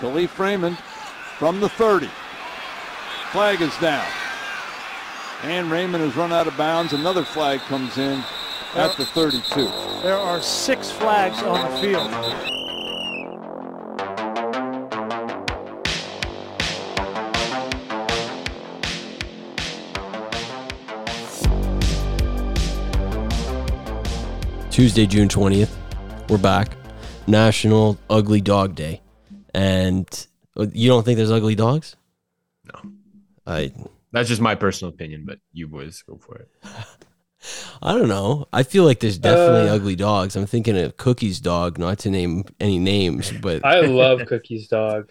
Kalif Raymond from the 30. Flag is down. And Raymond has run out of bounds. Another flag comes in at the 32. There are six flags on the field. Tuesday, June 20th. We're back. National Ugly Dog Day. And uh, you don't think there's ugly dogs? No. I That's just my personal opinion, but you boys go for it. I don't know. I feel like there's definitely Uh, ugly dogs. I'm thinking of Cookie's dog, not to name any names, but I love Cookie's dog.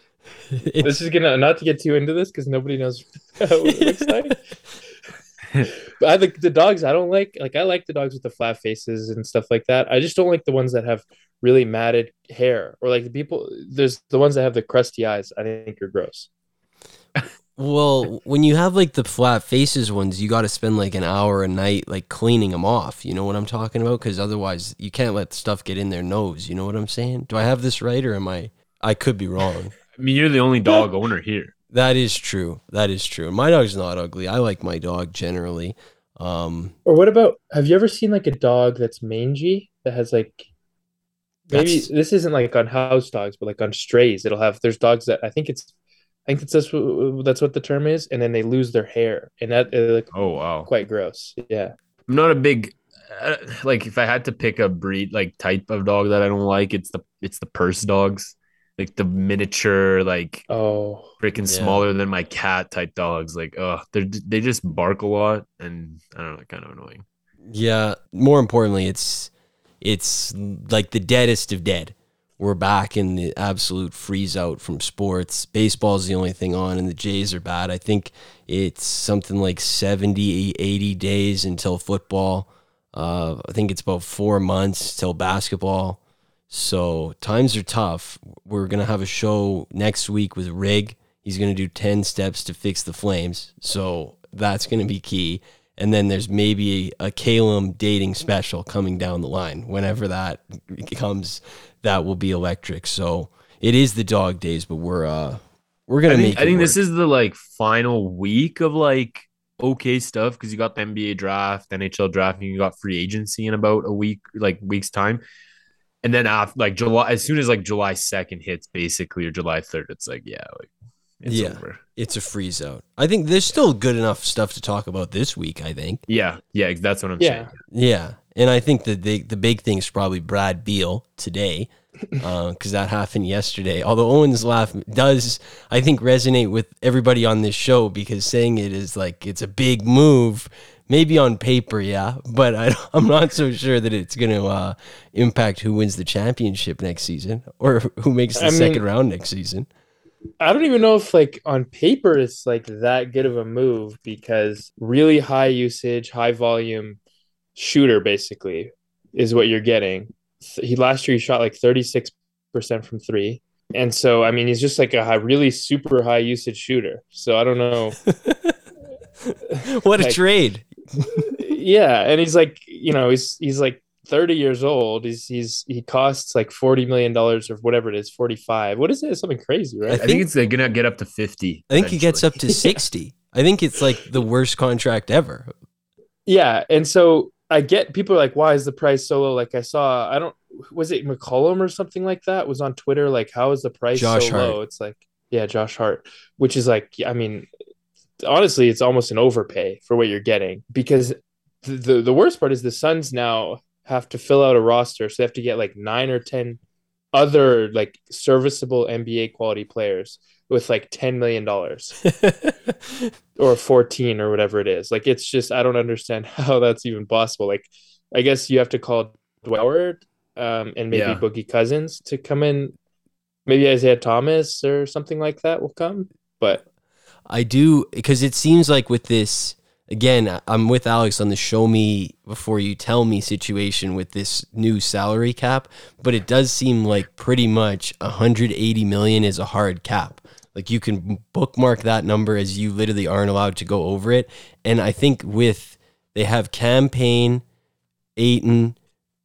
This is gonna not to get too into this because nobody knows what it looks like. But I the, the dogs I don't like. Like I like the dogs with the flat faces and stuff like that. I just don't like the ones that have really matted hair or like the people. There's the ones that have the crusty eyes. I think are gross. well, when you have like the flat faces ones, you got to spend like an hour a night like cleaning them off. You know what I'm talking about? Because otherwise, you can't let stuff get in their nose. You know what I'm saying? Do I have this right or am I? I could be wrong. I mean, you're the only dog owner here. That is true. That is true. My dog's not ugly. I like my dog generally. Um, Or what about? Have you ever seen like a dog that's mangy that has like maybe That's- this isn't like on house dogs, but like on strays, it'll have. There's dogs that I think it's. I think that's what that's what the term is, and then they lose their hair, and that uh, like Oh wow. quite gross. Yeah. I'm not a big uh, like if I had to pick a breed like type of dog that I don't like, it's the it's the purse dogs. Like the miniature, like Oh, freaking Yeah. smaller than my cat type dogs. Like, oh, they they just bark a lot, and I don't know, kind of annoying. yeah. More importantly, it's it's like the deadest of dead. We're back in the absolute freeze out from sports. Baseball's the only thing on, and the Jays are bad. I think it's something like 70, 80 days until football. Uh, I think it's about four months till basketball. So times are tough. We're gonna have a show next week with Rig. He's gonna do ten steps to fix the flames. So that's gonna be key. And then there's maybe a, Calum dating special coming down the line. Whenever that comes, that will be electric. So it is the dog days, but we're uh we're gonna I think, make. I think it this is the like final week of like okay stuff because you got the NBA draft, NHL draft, and you got free agency in about a week, like week's time. And then after like July, as soon as like July second hits, basically or July third, it's like yeah, like it's Yeah. over. it's a freeze out. I think there's still good enough stuff to talk about this week. I think. Yeah, yeah, that's what I'm yeah. saying. Yeah, and I think that the the big thing is probably Brad Beal today, uh, because that happened yesterday. Although Owen's laugh does, I think, resonate with everybody on this show because saying it is like it's a big move. Maybe on paper, yeah, but I, I'm not so sure that it's going to uh, impact who wins the championship next season or who makes the I mean- second round next season. I don't even know if like on paper it's like that good of a move because really high usage, high volume shooter basically is what you're getting. He last year he shot like 36% from 3. And so I mean he's just like a high, really super high usage shooter. So I don't know. what a Like- trade! Yeah, and he's like, you know, he's he's like 30 years old. He's he's he costs like 40 million dollars or whatever it is, 45. What is it? Something crazy, right? I think- think it's like, gonna get up to fifty. I think he gets up to sixty. I think it's like the worst contract ever. Yeah, and so I get people are like, why is the price so low? Like I saw, I don't was it McCollum or something like that was on Twitter. Like, how is the price Josh so low? It's like, yeah, Josh Hart, which is like, I mean, honestly, it's almost an overpay for what you're getting because the the, the worst part is the Suns now have to fill out a roster, so they have to get like nine or ten other like serviceable NBA quality players with like ten million dollars or 14 or whatever it is. Like it's just I don't understand how that's even possible. Like I guess you have to call Howard um, and maybe Yeah. Boogie Cousins to come in. Maybe Isaiah Thomas or something like that will come. But I do because it seems like with this again, I'm with Alex on the show me before you tell me situation with this new salary cap, but it does seem like pretty much 180 million is a hard cap. Like you can bookmark that number as you literally aren't allowed to go over it. And I think with they have campaign, Ayton,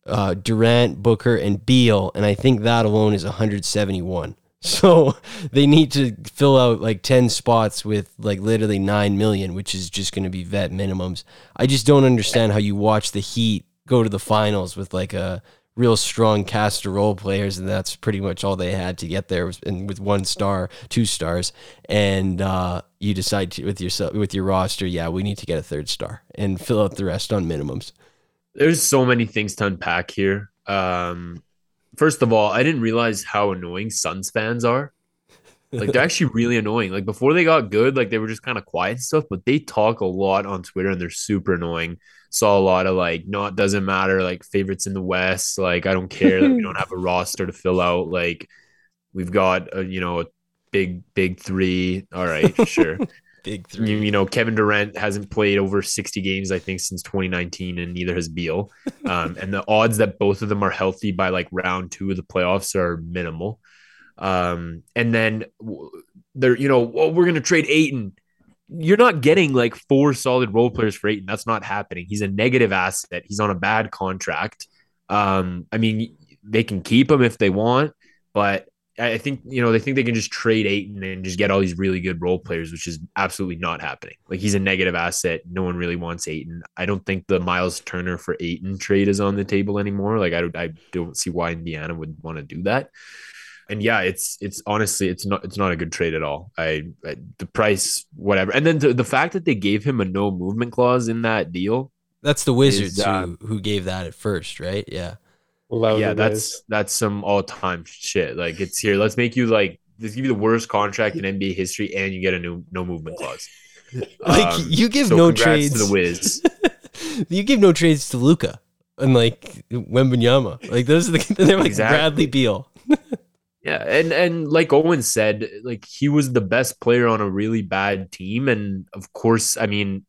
uh, Durant, Booker, and Beal, and I think that alone is 171. So they need to fill out like 10 spots with like literally 9 million, which is just going to be vet minimums. I just don't understand how you watch the Heat go to the finals with like a real strong cast of role players, and that's pretty much all they had to get there. And with one star, two stars, and uh, you decide to, with your with your roster, yeah, we need to get a third star and fill out the rest on minimums. There's so many things to unpack here. Um, first of all, I didn't realize how annoying Suns fans are. Like they're actually really annoying. Like before they got good, like they were just kind of quiet and stuff, but they talk a lot on Twitter and they're super annoying. Saw a lot of like, no, it doesn't matter, like favorites in the West. Like, I don't care that we don't have a roster to fill out. Like, we've got a, you know, a big, big three. All right, sure. big three. You, you, know, Kevin Durant hasn't played over 60 games, I think, since 2019, and neither has Beal. Um, and the odds that both of them are healthy by like round two of the playoffs are minimal. Um, and then they're, you know, well, we're going to trade Ayton. You're not getting like four solid role players for Ayton. That's not happening. He's a negative asset. He's on a bad contract. Um, I mean, they can keep him if they want, but I think you know they think they can just trade Ayton and just get all these really good role players, which is absolutely not happening. Like he's a negative asset. No one really wants Ayton. I don't think the Miles Turner for Ayton trade is on the table anymore. Like I don't, I don't see why Indiana would want to do that. And yeah, it's it's honestly it's not it's not a good trade at all. I, I the price whatever, and then the, the fact that they gave him a no movement clause in that deal. That's the Wizards is, uh, who who gave that at first, right? Yeah. Love yeah, that's that's some all time shit. Like it's here. Let's make you like let's give you the worst contract in NBA history, and you get a new no movement clause. like um, you give so no trades to the Wiz. you give no trades to Luka and like Wembanyama. Like those are the they're like exactly. Bradley Beal. yeah, and and like Owen said, like he was the best player on a really bad team, and of course, I mean,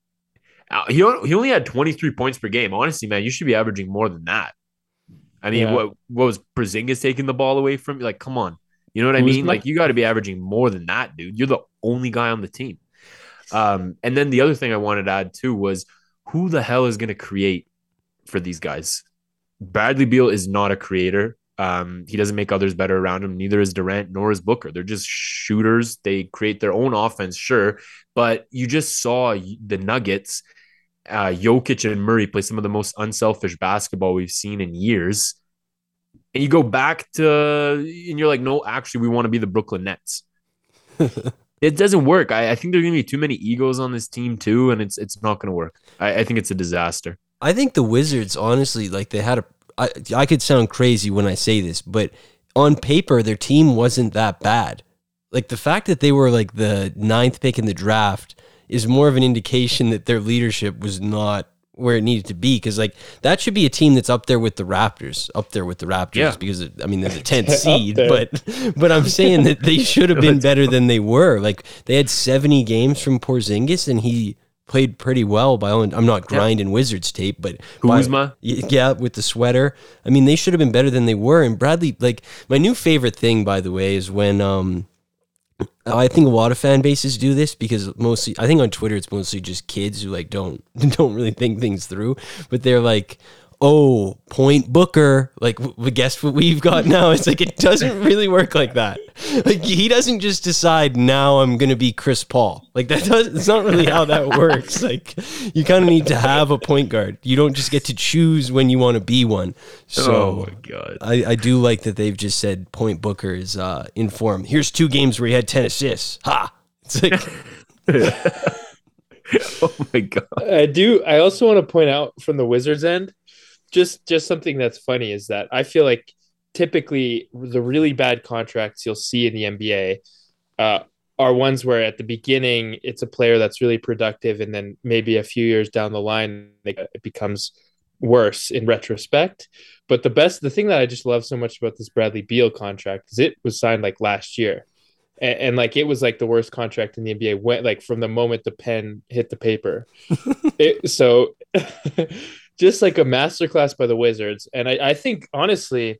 uh, he he only had twenty three points per game. Honestly, man, you should be averaging more than that. I mean, yeah. what what was Porzingis taking the ball away from you? Like, come on, you know what I mean? Like, you got to be averaging more than that, dude. You're the only guy on the team. Um, and then the other thing I wanted to add too was who the hell is going to create for these guys? Bradley Beal is not a creator. Um, he doesn't make others better around him. Neither is Durant nor is Booker. They're just shooters. They create their own offense, sure. But you just saw the Nuggets uh, Jokic and Murray play some of the most unselfish basketball we've seen in years. And you go back to, and you're like, no, actually, we want to be the Brooklyn Nets. it doesn't work. I, I think there's going to be too many egos on this team, too, and it's it's not going to work. I, I think it's a disaster. I think the Wizards, honestly, like they had a. I, I could sound crazy when I say this, but on paper, their team wasn't that bad. Like the fact that they were like the ninth pick in the draft is more of an indication that their leadership was not where it needed to be because like that should be a team that's up there with the Raptors, up there with the Raptors yeah. because I mean they're the tenth seed, but but I'm saying that they should have been better than they were. Like they had 70 games from Porzingis and he played pretty well by all. I'm not grinding yeah. Wizards tape, but Kuzma, by, yeah, with the sweater. I mean they should have been better than they were. And Bradley, like my new favorite thing by the way is when um I think a lot of fan bases do this because mostly I think on Twitter it's mostly just kids who like don't don't really think things through, but they're like, oh, point Booker. Like, guess what we've got now? It's like, it doesn't really work like that. Like, he doesn't just decide, now I'm going to be Chris Paul. Like, that does, it's not really how that works. Like, you kind of need to have a point guard. You don't just get to choose when you want to be one. So, oh my God. I, I do like that they've just said point Booker is uh, in form. Here's two games where he had 10 assists. Ha! It's like. oh my god. I do I also want to point out from the Wizards end just just something that's funny is that I feel like typically the really bad contracts you'll see in the NBA uh, are ones where at the beginning it's a player that's really productive, and then maybe a few years down the line it becomes worse in retrospect. But the best, the thing that I just love so much about this Bradley Beal contract is it was signed like last year. And, and, like it was like the worst contract in the NBA went like from the moment the pen hit the paper. it, so just like a masterclass by the Wizards. And I, I think honestly,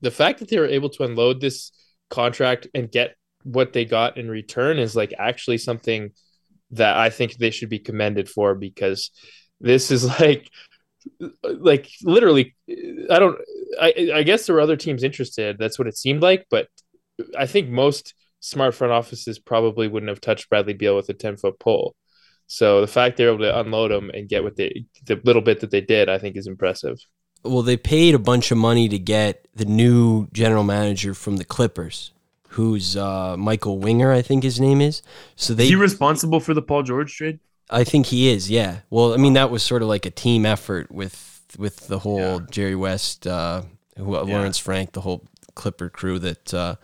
the fact that they were able to unload this contract and get what they got in return is like actually something that I think they should be commended for because this is like like literally I don't I I guess there were other teams interested. That's what it seemed like, but I think most smart front offices probably wouldn't have touched Bradley Beal with a 10 foot pole. So the fact they're able to unload them and get what they the little bit that they did, I think is impressive. Well, they paid a bunch of money to get the new general manager from the Clippers, who's uh, Michael Winger, I think his name is. So they Is he responsible for the Paul George trade? I think he is, yeah. Well, I mean that was sort of like a team effort with with the whole Yeah. Jerry West, uh, who, Lawrence Frank, the whole Clipper crew that uh,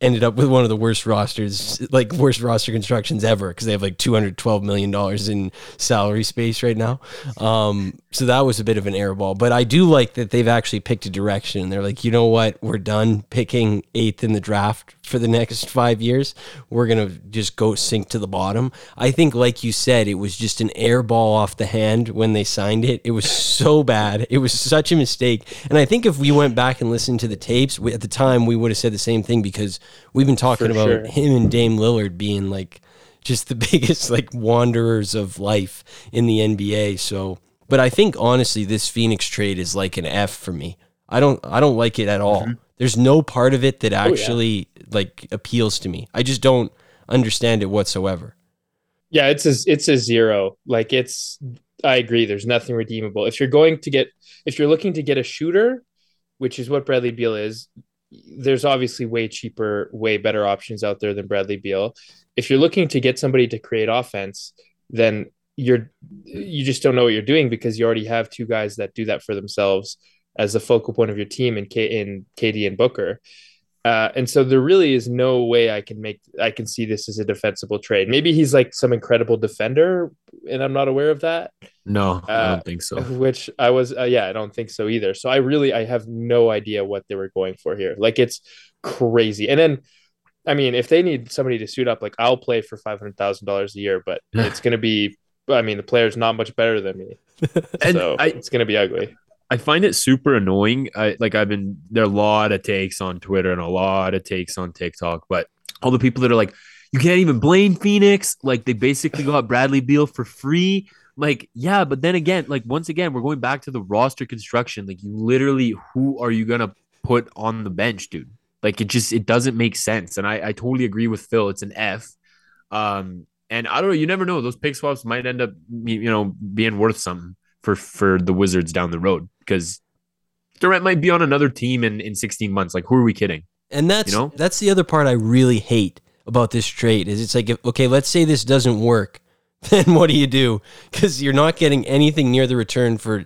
ended up with one of the worst rosters, like worst roster constructions ever, because they have like two hundred twelve million dollars in salary space right now. Um, so that was a bit of an airball, but I do like that they've actually picked a direction. They're like, you know what, we're done picking eighth in the draft for the next five years. We're gonna just go sink to the bottom. I think, like you said, it was just an airball off the hand when they signed it. It was so bad. It was such a mistake. And I think if we went back and listened to the tapes we, at the time, we would have said the same thing because we've been talking For about sure. him and Dame Lillard being like just the biggest like wanderers of life in the NBA. So, but I think honestly, this Phoenix trade is like an F for me. I don't, I don't like it at all. Mm-hmm. There's no part of it that oh, actually like appeals to me. I just don't understand it whatsoever. Yeah, it's a it's a zero. Like it's I agree. There's nothing redeemable. If you're going to get if you're looking to get a shooter, which is what Bradley Beal is, there's obviously way cheaper, way better options out there than Bradley Beal. If you're looking to get somebody to create offense, then you're you just don't know what you're doing because you already have two guys that do that for themselves as the focal point of your team in K in KD and Booker. Uh, and so there really is no way I can make I can see this as a defensible trade. Maybe he's like some incredible defender, and I'm not aware of that. No, I Uh, don't think so. Which I was, uh, yeah, I don't think so either. So I really I have no idea what they were going for here. Like it's crazy. And then, I mean, if they need somebody to suit up, like I'll play for five hundred thousand dollars a year, but it's gonna be. I mean, the player's not much better than me, And so I, it's gonna be ugly. I find it super annoying. I like I've been there are a lot of takes on Twitter and a lot of takes on TikTok, but all the people that are like, you can't even blame Phoenix. Like they basically got Bradley Beal for free. Like, yeah, but then again, like once again, we're going back to the roster construction. Like you literally, who are you gonna put on the bench, dude? Like it just it doesn't make sense. And I, I totally agree with Phil. It's an F. Um, and I don't know, you never know. Those pick swaps might end up you know being worth something for for the Wizards down the road because Durant might be on another team in in 16 months. Like, who are we kidding? And that's You know? that's the other part I really hate about this trade is it's like if, okay, let's say this doesn't work, then what do you do? Because you're not getting anything near the return for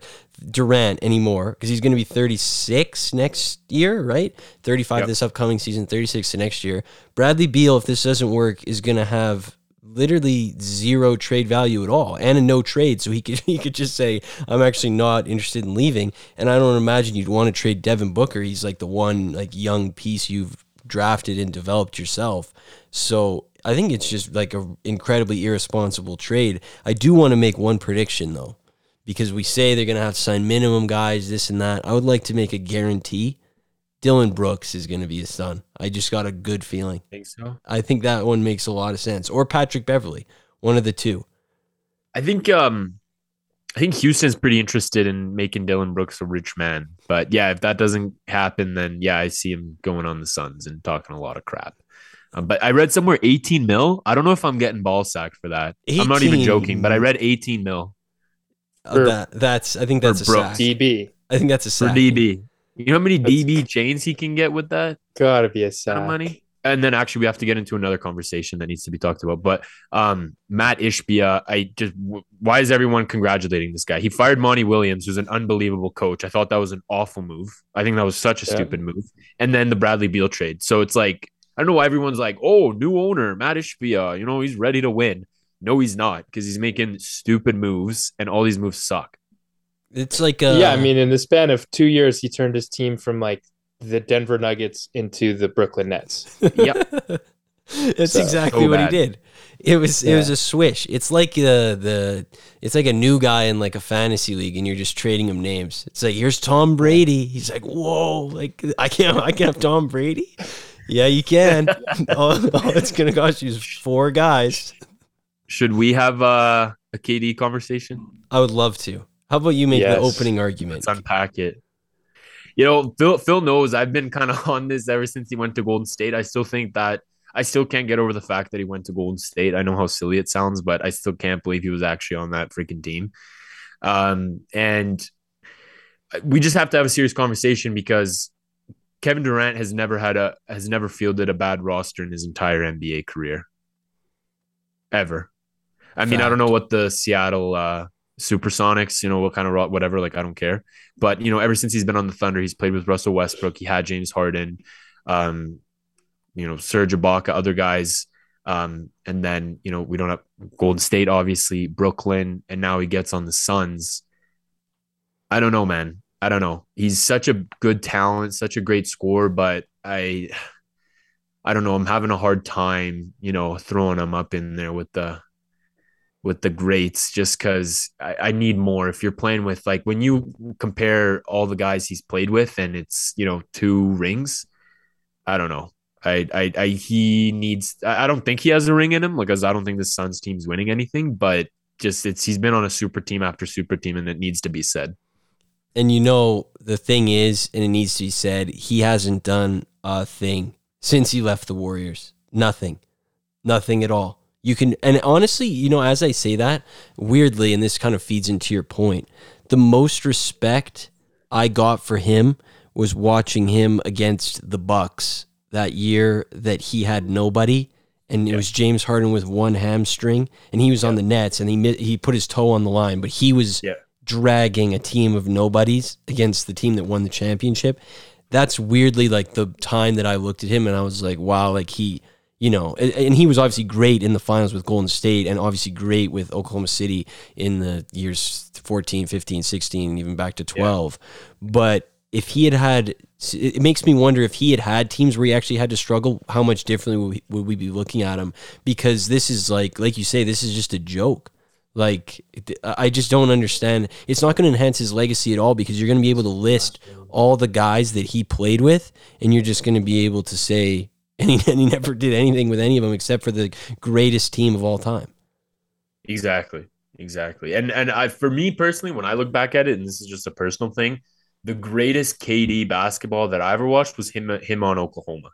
Durant anymore because he's going to be 36 next year, right? 35 Yep. this upcoming season, 36 the next year. Bradley Beal, if this doesn't work, is going to have literally zero trade value at all and a no trade. So he could he could just say I'm actually not interested in leaving. And I don't imagine you'd want to trade Devin Booker. He's like the one like young piece you've drafted and developed yourself. So I think it's just like a incredibly irresponsible trade. I do want to make one prediction though because we say they're to have to sign minimum guys this and that. I would like to make a guarantee Dillon Brooks is going to be his son I just got a good feeling think so. I think that one makes a lot of sense. Or Patrick Beverley, one of the two. I think um I think Houston's pretty interested in making Dillon Brooks a rich man. But yeah, if that doesn't happen, then yeah, I see him going on the Suns and talking a lot of crap. Um, but I read somewhere 18 mil. I don't know if I'm getting ball sacked for that. I'm not even joking, but I read 18 mil Uh, For- that, that's I think that's a Brooks. sack. DB I think that's a for sack. DB. You know how many That's- DB chains he can get with that? gotta be a kind of money. And then actually, we have to get into another conversation that needs to be talked about. But um, Mat Ishbia, I just why is everyone congratulating this guy? He fired Monty Williams, who's an unbelievable coach. I thought that was an awful move. I think that was such a Yeah. stupid move. And then the Bradley Beal trade. So it's like I don't know why everyone's like, "Oh, new owner, Mat Ishbia. You know he's ready to win." No, he's not because he's making stupid moves, and all these moves suck. It's like uh, yeah, I mean, in the span of two years, he turned his team from like the Denver Nuggets into the Brooklyn Nets. Yep. that's So- exactly so what bad. he did. It was it was a swish. It's like the the it's like a new guy in like a fantasy league, and you're just trading him names. It's like here's Tom Brady. He's like, whoa, like I can't I can't have Tom Brady. Yeah, you can. all, all it's gonna cost you is four guys. Should we have uh, a KD conversation? I would love to. How about you make Yes. the opening argument? Let's unpack it. You know, Phil Phil knows I've been kind of on this ever since he went to Golden State. I still think that I still can't get over the fact that he went to Golden State. I know how silly it sounds, but I still can't believe he was actually on that freaking team. Um, and we just have to have a serious conversation because Kevin Durant has never had a has never fielded a bad roster in his entire NBA career. Ever. I mean, I don't know what the Seattle uh, Supersonics, you know, what kind of whatever, like I don't care. But you know, ever since he's been on the Thunder, he's played with Russell Westbrook. He had James Harden, um, you know, Serge Ibaka, other guys. Um, and then, you know, we don't have Golden State, obviously, Brooklyn, and now he gets on the Suns. I don't know, man. I don't know. He's such a good talent, such a great scorer, but I I don't know. I'm having a hard time, you know, throwing him up in there with the with the greats just because I, I, need more. If you're playing with like when you compare all the guys he's played with and it's you know two rings, I don't know. I I, I he needs. I don't think he has a ring in him because I don't think the Suns team's winning anything. But just it's he's been on a super team after super team, and it needs to be said. And you know, the thing is, and it needs to be said, he hasn't done a thing since he left the Warriors. Nothing. Nothing at all. You can, and honestly, you know, as I say that, weirdly, and this kind of feeds into your point, the most respect I got for him was watching him against the Bucks that year that he had nobody and it yeah. was James Harden with one hamstring, and he was yeah. on the Nets, and he he put his toe on the line, but he was yeah dragging a team of nobodies against the team that won the championship. That's weirdly like the time that I looked at him and I was like, wow, like he, you know, and, he was obviously great in the finals with Golden State and obviously great with Oklahoma City in the years 14, 15, 16, even back to 12. Yeah. But if he had had, it makes me wonder if he had had teams where he actually had to struggle, how much differently would we, would we be looking at him? Because this is like, like you say, this is just a joke. Like, I just don't understand. It's not going to enhance his legacy at all because you're going to be able to list all the guys that he played with, and you're just going to be able to say, and he, and he never did anything with any of them except for the greatest team of all time. Exactly. Exactly. And and I for me personally, when I look back at it, and this is just a personal thing, the greatest KD basketball that I ever watched was him him on Oklahoma.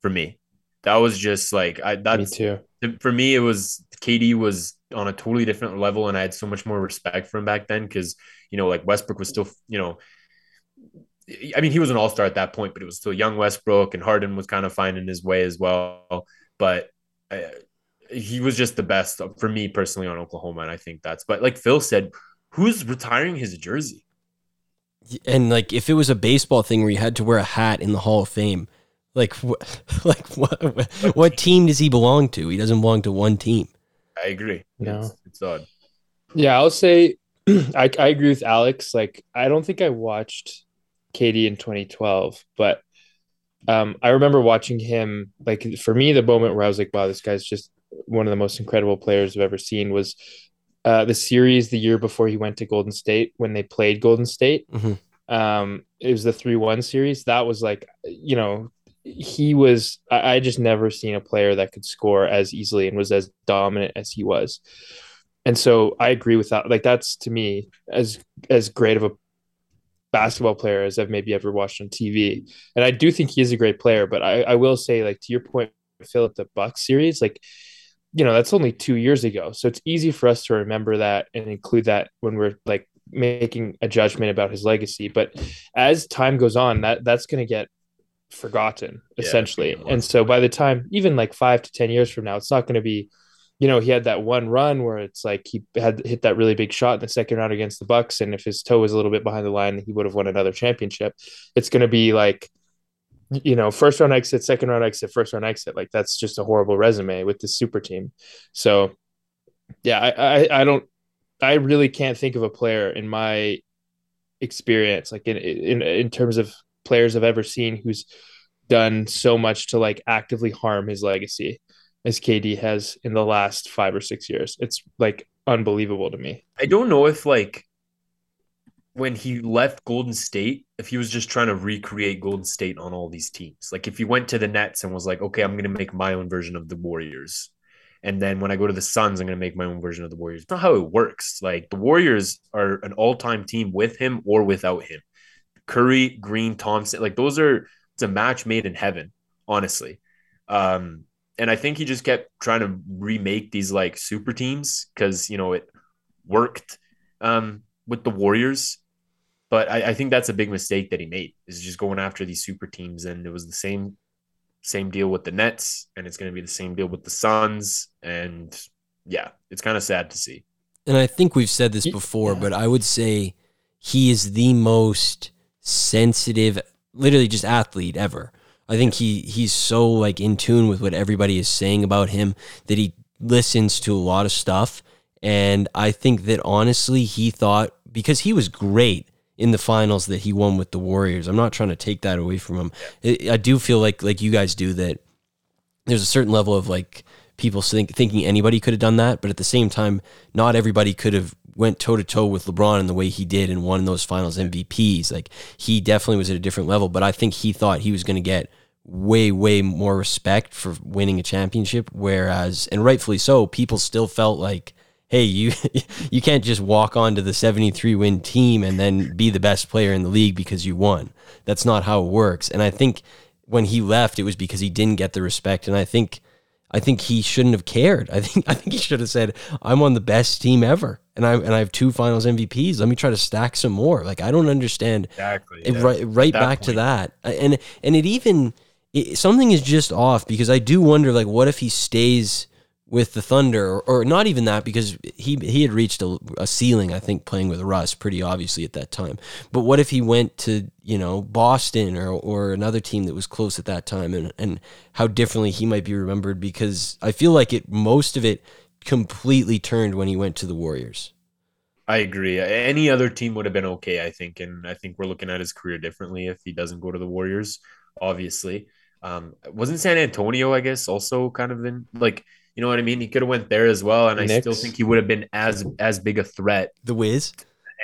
For me, that was just like I. That's me too. For me, it was KD was on a totally different level, and I had so much more respect for him back then because you know, like Westbrook was still, you know, I mean, he was an all star at that point, but it was still young Westbrook, and Harden was kind of finding his way as well. But uh, he was just the best for me personally on Oklahoma, and I think that's. But like Phil said, who's retiring his jersey? And like, if it was a baseball thing where you had to wear a hat in the Hall of Fame, like, wh- like what, what team does he belong to? He doesn't belong to one team. I agree. No, it's, it's odd. Yeah, I'll say I, I agree with Alex. Like, I don't think I watched KD in 2012, but um, I remember watching him. Like, for me, the moment where I was like, wow, this guy's just one of the most incredible players I've ever seen was uh, the series the year before he went to Golden State when they played Golden State. Mm-hmm. Um, it was the 3 1 series. That was like, you know, he was I, I just never seen a player that could score as easily and was as dominant as he was. And so I agree with that. Like that's to me as as great of a basketball player as I've maybe ever watched on TV. And I do think he is a great player, but I, I will say, like to your point, Philip, the Bucks series, like you know, that's only two years ago. So it's easy for us to remember that and include that when we're like making a judgment about his legacy. But as time goes on, that that's gonna get forgotten essentially. Yeah, and so by the time even like five to ten years from now, it's not going to be, you know, he had that one run where it's like he had hit that really big shot in the second round against the Bucks, and if his toe was a little bit behind the line, he would have won another championship. It's going to be like, you know, first round exit, second round exit, first round exit. Like that's just a horrible resume with the super team. So, yeah, I, I, I don't, I really can't think of a player in my experience, like in in in terms of players I've ever seen who's done so much to like actively harm his legacy as KD has in the last five or six years. It's like unbelievable to me. I don't know if like when he left Golden State, if he was just trying to recreate Golden State on all these teams. Like if he went to the Nets and was like, okay, I'm going to make my own version of the Warriors. And then when I go to the Suns, I'm going to make my own version of the Warriors. It's not how it works. Like the Warriors are an all time team with him or without him Curry, Green, Thompson, like those are it's a match made in heaven, honestly. Um, and I think he just kept trying to remake these like super teams because you know it worked um, with the Warriors, but I, I think that's a big mistake that he made is just going after these super teams, and it was the same same deal with the Nets, and it's going to be the same deal with the Suns, and yeah, it's kind of sad to see. And I think we've said this before, yeah. but I would say he is the most sensitive, literally just athlete ever. I think he he's so like in tune with what everybody is saying about him that he listens to a lot of stuff. And I think that honestly, he thought because he was great in the finals that he won with the Warriors. I'm not trying to take that away from him. I I do feel like like you guys do that. There's a certain level of like people think, thinking anybody could have done that, but at the same time, not everybody could have went toe to toe with LeBron in the way he did and won those Finals MVPs. Like he definitely was at a different level, but I think he thought he was going to get way way more respect for winning a championship. Whereas, and rightfully so, people still felt like. Hey, you you can't just walk onto the 73 win team and then be the best player in the league because you won. That's not how it works. And I think when he left, it was because he didn't get the respect. And I think I think he shouldn't have cared. I think I think he should have said, "I'm on the best team ever, and I and I have two Finals MVPs. Let me try to stack some more." Like I don't understand. Exactly. It- right right that back to that, and and it even it, something is just off because I do wonder like what if he stays with the Thunder or, or not even that because he he had reached a, a ceiling I think playing with Russ pretty obviously at that time. But what if he went to you know Boston or or another team that was close at that time and and how differently he might be remembered because I feel like it most of it completely turned when he went to the Warriors. I agree. Any other team would have been okay, I think, and I think we're looking at his career differently if he doesn't go to the Warriors. Obviously, um, wasn't San Antonio, I guess, also kind of in like you know what I mean? He could have went there as well, and I still think he would have been as as big a threat The Wiz.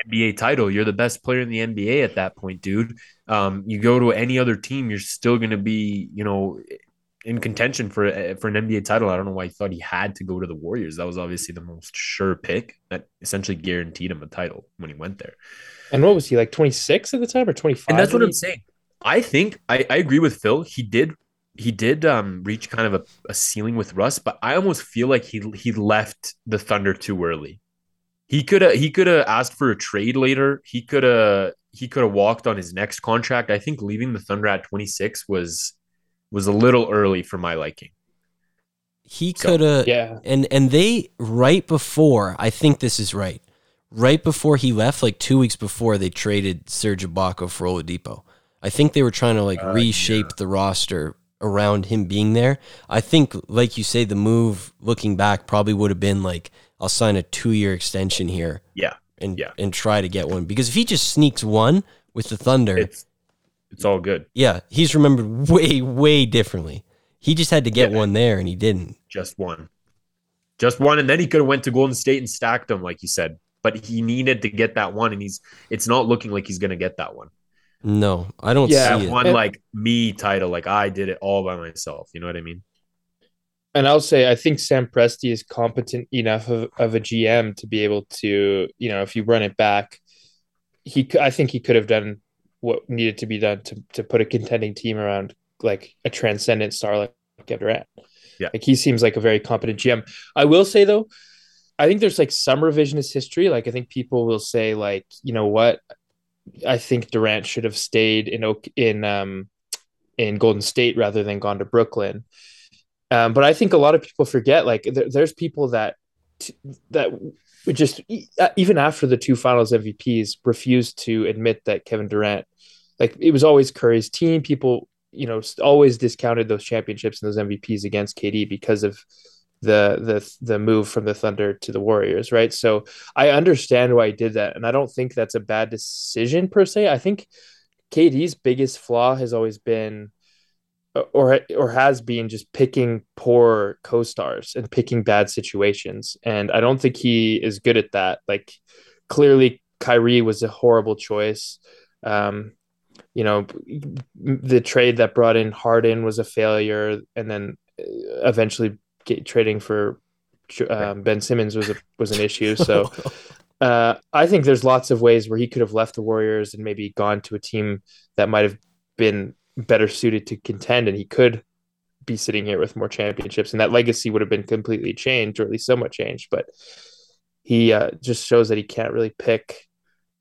NBA title. You're the best player in the NBA at that point, dude. Um, you go to any other team, you're still going to be, you know, in contention for for an NBA title. I don't know why he thought he had to go to the Warriors. That was obviously the most sure pick that essentially guaranteed him a title when he went there. And what was he like 26 at the time or 25? And that's what I'm saying. I think I, I agree with Phil. He did he did um reach kind of a, a ceiling with Russ, but I almost feel like he he left the Thunder too early. He could have he could have asked for a trade later. He could have he could have walked on his next contract. I think leaving the Thunder at 26 was was a little early for my liking. He So, could have Yeah. and and they right before I think this is right. Right before he left, like two weeks before, they traded Serge Ibaka for Oladipo. I think they were trying to like Uh, reshape the roster around him being there. I think, like you say, the move looking back probably would have been like, I'll sign a two year extension here. Yeah. And Yeah. and try to get one because if he just sneaks one with the Thunder, It's it's all good. yeah, he's remembered way way differently. He just had to get Yeah. one there and he didn't. Just one. Just one. And then he could have went to Golden State and stacked them, like you said. But he needed to get that one, and he's it's not looking like he's gonna get that one. No, I don't Yeah. see that it. one like me title, like I did it all by myself. You know what I mean? And I'll say, I think Sam Presti is competent enough of, of a GM to be able to, you know, if you run it back, he I think he could have done what needed to be done to, to put a contending team around like a transcendent star like Kevin Durant. Yeah. Like he seems like a very competent GM. I will say though, I think there's like some revisionist history. Like I think people will say like, you know what, I think Durant should have stayed in Oak in um in Golden State rather than gone to Brooklyn. Um, but I think a lot of people forget like there, there's people that that just e- uh, even after the two Finals MVPs refused to admit that Kevin Durant like it was always Curry's team. People you know always discounted those championships and those MVPs against KD because of the the the move from the Thunder to the Warriors, right? So I understand why he did that, and I don't think that's a bad decision per se. I think KD's biggest flaw has always been, or or has been, just picking poor co-stars and picking bad situations, and I don't think he is good at that. Like clearly, Kyrie was a horrible choice. Um, you know, the trade that brought in Harden was a failure, and then eventually get, trading for um, Ben Simmons was a was an issue. So Uh, I think there's lots of ways where he could have left the Warriors and maybe gone to a team that might have been better suited to contend, and he could be sitting here with more championships, and that legacy would have been completely changed, or at least somewhat changed. But he uh, just shows that he can't really pick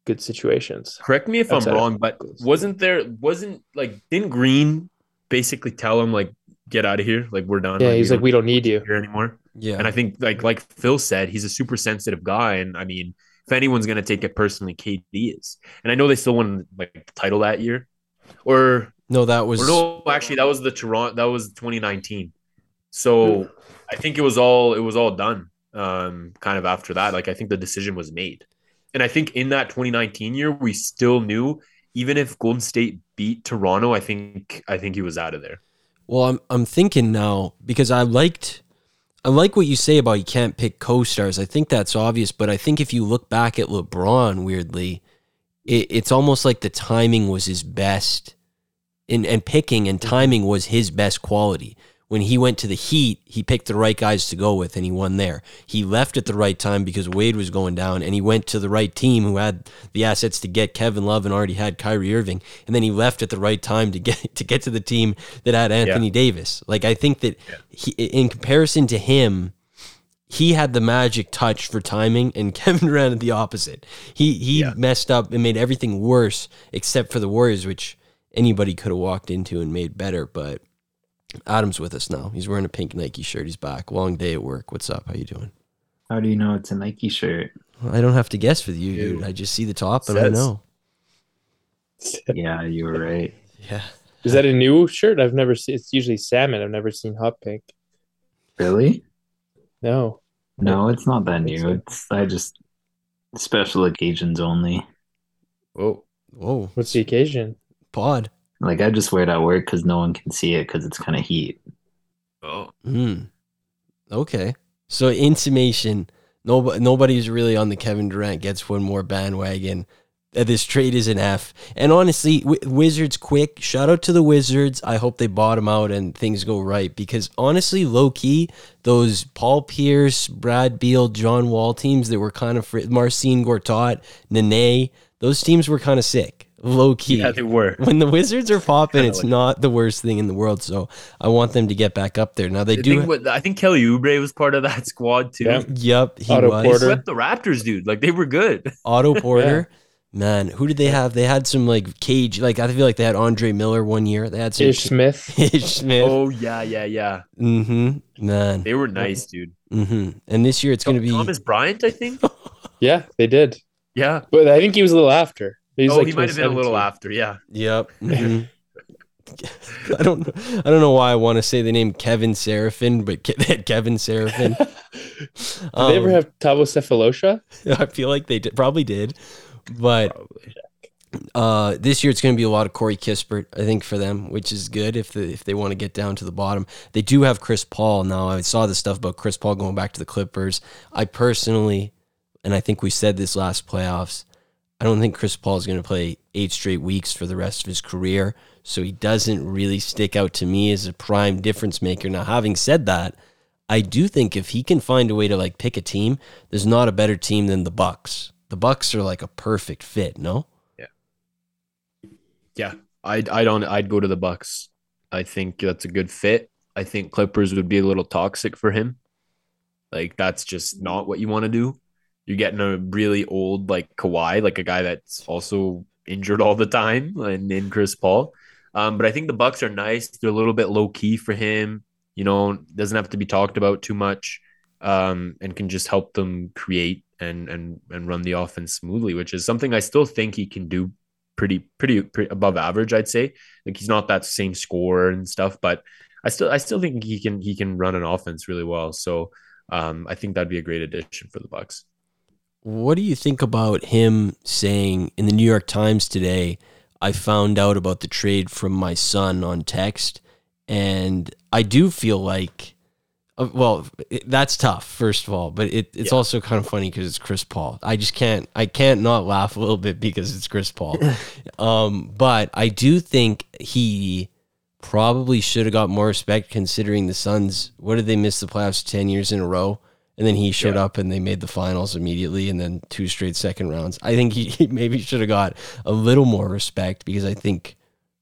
good situations. Correct me if I'm wrong, but wasn't there wasn't like didn't Green basically tell him like get out of here, like we're done. Yeah, he's like, we don't need you. here anymore. Yeah. And I think like like Phil said, he's a super sensitive guy, and I mean, if anyone's gonna take it personally, KD is. And I know they still won like the title that year, or no, that was or no, actually that was the Toronto that was 2019. So I think it was all it was all done. Um, kind of after that, like I think the decision was made, and I think in that 2019 year we still knew even if Golden State beat Toronto, I think I think he was out of there. Well, I'm I'm thinking now because I liked I like what you say about you can't pick co-stars. I think that's obvious, but I think if you look back at LeBron weirdly, it, it's almost like the timing was his best and and picking and mm-hmm. timing was his best quality. When he went to the Heat, he picked the right guys to go with and he won there. He left at the right time because Wade was going down and he went to the right team who had the assets to get Kevin Love and already had Kyrie Irving. And then he left at the right time to get to get to the team that had Anthony Davis. Like I think that he, in comparison to him, he had the magic touch for timing, and Kevin Durant the opposite. He he Yeah. messed up and made everything worse, except for the Warriors, which anybody could have walked into and made better. But Adam's with us now. He's wearing a pink Nike shirt. He's back. Long day at work. What's up? How you doing? How do you know it's a Nike shirt? Well, I don't have to guess for you, Ew. dude. I just see the top and I know. Yeah, you were right. Yeah. Is that a new shirt? I've never seen. It's usually salmon. I've never seen hot pink. Really? No. No, it's not that new. It's I just special occasions only. Whoa. Whoa. What's the occasion? Pod. Like I just wear it at work because no one can see it because it's kind of heat. Oh. Hmm. Okay. So intimation. Nobody, nobody's really on the Kevin Durant gets one more bandwagon. Uh, This trade is an F. And honestly, w- Wizards quick. Shout out to the Wizards. I hope they bottom out and things go right because honestly, low key, those Paul Pierce, Brad Beal, John Wall teams that were kind of fr- Marcin Gortat, Nene, those teams were kind of sick. Low key Yeah, they were. when the Wizards are popping, it's like- not the worst thing in the world. So I want them to get back up there. Now they I do. think, what, I think Kelly Oubre was part of that squad too. Yeah. Yep, he Otto was. Porter. Swept the Raptors, dude. Like they were good. Otto Porter. Man, who did they have? They had some like cage. Like I feel like they had Andre Miller one year. They had some Ish Smith. Ish Smith. Oh yeah, yeah, yeah. Mm-hmm. Man. They were nice, dude. Mm-hmm. And this year it's going to be. Thomas Bryant, I think. Yeah, they did. Yeah. But I think he was a little after. He was oh, like he might have been a little after. Yeah. Yep. mhm. I don't. I don't know why I want to say the name Kevin Seraphin, but Ke- that Kevin Seraphin. Did they ever Um, have Thabo Sefolosha? I feel like they did, probably did, but Probably. Uh, this year it's going to be a lot of Corey Kispert, I think, for them, which is good if the, if they want to get down to the bottom. They do have Chris Paul now. I saw the stuff about Chris Paul going back to the Clippers. I personally, and I think we said this last playoffs, I don't think Chris Paul is going to play eight straight weeks for the rest of his career. So he doesn't really stick out to me as a prime difference maker. Now, having said that, I do think if he can find a way to like pick a team, there's not a better team than the Bucks. The Bucks are like a perfect fit, no? Yeah. Yeah. I'd I'd on I'd go to the Bucks. I think that's a good fit. I think Clippers would be a little toxic for him. Like that's just not what you want to do. You're getting a really old like Kawhi, like a guy that's also injured all the time, and in Chris Paul. Um, but I think the Bucks are nice. They're a little bit low key for him. You know, doesn't have to be talked about too much, um, and can just help them create and and and run the offense smoothly, which is something I still think he can do pretty pretty, pretty above average. I'd say. Like he's not that same scorer and stuff, but I still I still think he can he can run an offense really well. So um, I think that'd be a great addition for the Bucks. What do you think about him saying in the New York Times today? I found out about the trade from my son on text, and I do feel like, uh, well, it, that's tough. First of all, but it, it's Yeah. also kind of funny because it's Chris Paul. I just can't, I can't not laugh a little bit because it's Chris Paul. um, but I do think he probably should have got more respect considering the Suns. What did they miss the playoffs ten years in a row? And then he showed Yeah. up and they made the finals immediately and then two straight second rounds. I think he, he maybe should have got a little more respect because I think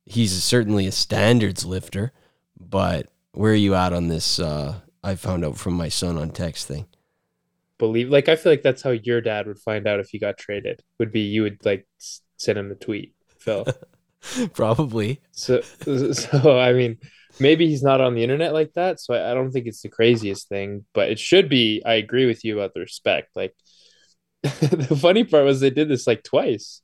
he's certainly a standards lifter. But where are you at on this? Uh, I found out from my son on text thing. Believe like I feel like that's how your dad would find out if you got traded. Would be you would like send him a tweet, Phil. Probably. So, so I mean, maybe he's not on the internet like that. So I, I don't think it's the craziest thing, but it should be. I agree with you about the respect. Like, the funny part was they did this like twice.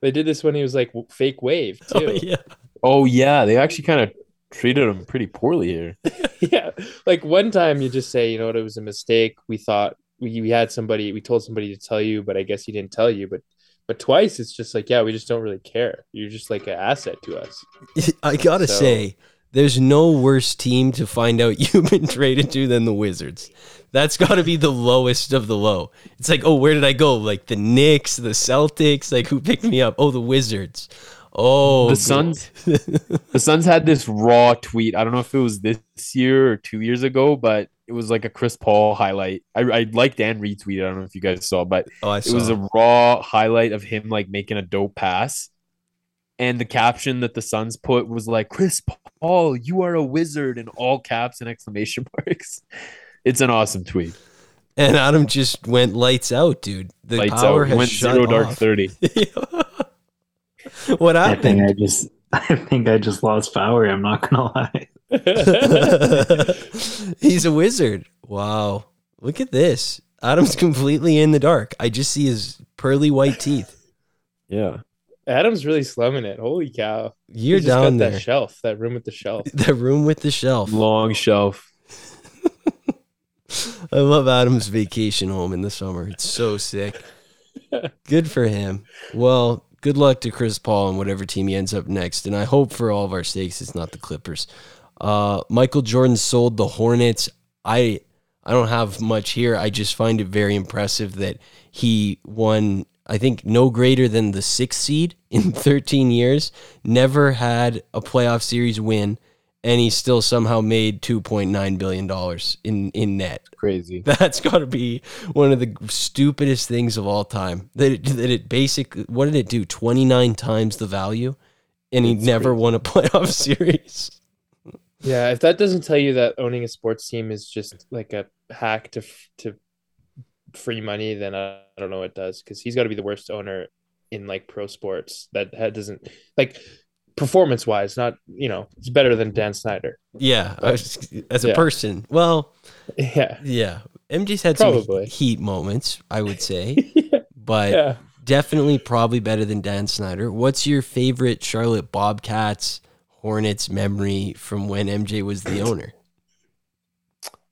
They did this when he was like fake wave oh, too. Oh, yeah. Oh yeah, they actually kind of treated him pretty poorly here. yeah. Like one time you just say, you know what, it was a mistake. We thought we, we had somebody, we told somebody to tell you, but I guess he didn't tell you. But but twice it's just like, yeah, we just don't really care. You're just like an asset to us. I gotta So- say, there's no worse team to find out you've been traded to than the Wizards. That's got to be the lowest of the low. It's like, oh, where did I go? Like the Knicks, the Celtics. Like who picked me up? Oh, the Wizards. Oh, The. Suns- The Suns had this raw tweet. I don't know if it was this year or two years ago, but it was like a Chris Paul highlight. I, I liked Dan retweet. I don't know if you guys saw, but oh, I it was a raw highlight of him like making a dope pass. And the caption that the Suns put was like, Chris Paul, you are a wizard in all caps and exclamation marks. It's an awesome tweet. and Adam just went lights out, dude. The Lights power out. has Went shut zero dark off. 30. what I think happened? I just I think I just lost power. I'm not gonna lie. He's a wizard. Wow. Look at this. Adam's completely in the dark. I just see his pearly white teeth. Yeah. Adam's really slumming it. Holy cow. You're He's just got down there. That shelf, that room with the shelf. The room with the shelf. Long shelf. I love Adam's vacation home in the summer. It's so sick. Good for him. Well, good luck to Chris Paul and whatever team he ends up next. And I hope for all of our sakes it's not the Clippers. Uh, Michael Jordan sold the Hornets. I I don't have much here. I just find it very impressive that he won. I think no greater than the sixth seed in 13 years. Never had a playoff series win, and he still somehow made 2.9 billion dollars in in net. Crazy. That's got to be one of the stupidest things of all time. That it, that it basically, what did it do? 29 times the value, and he It's never crazy. won a playoff series. Yeah, if that doesn't tell you that owning a sports team is just like a hack to to free money, then I, I don't know what does. Because he's got to be the worst owner in like pro sports. That ha- doesn't like performance wise. Not you know, it's better than Dan Snyder. Yeah, I was, as a Yeah. person, well, Yeah, yeah, MJ's had some heat moments, I would say, but yeah. definitely probably better than Dan Snyder. What's your favorite Charlotte Bobcats Hornets memory from when MJ was the owner?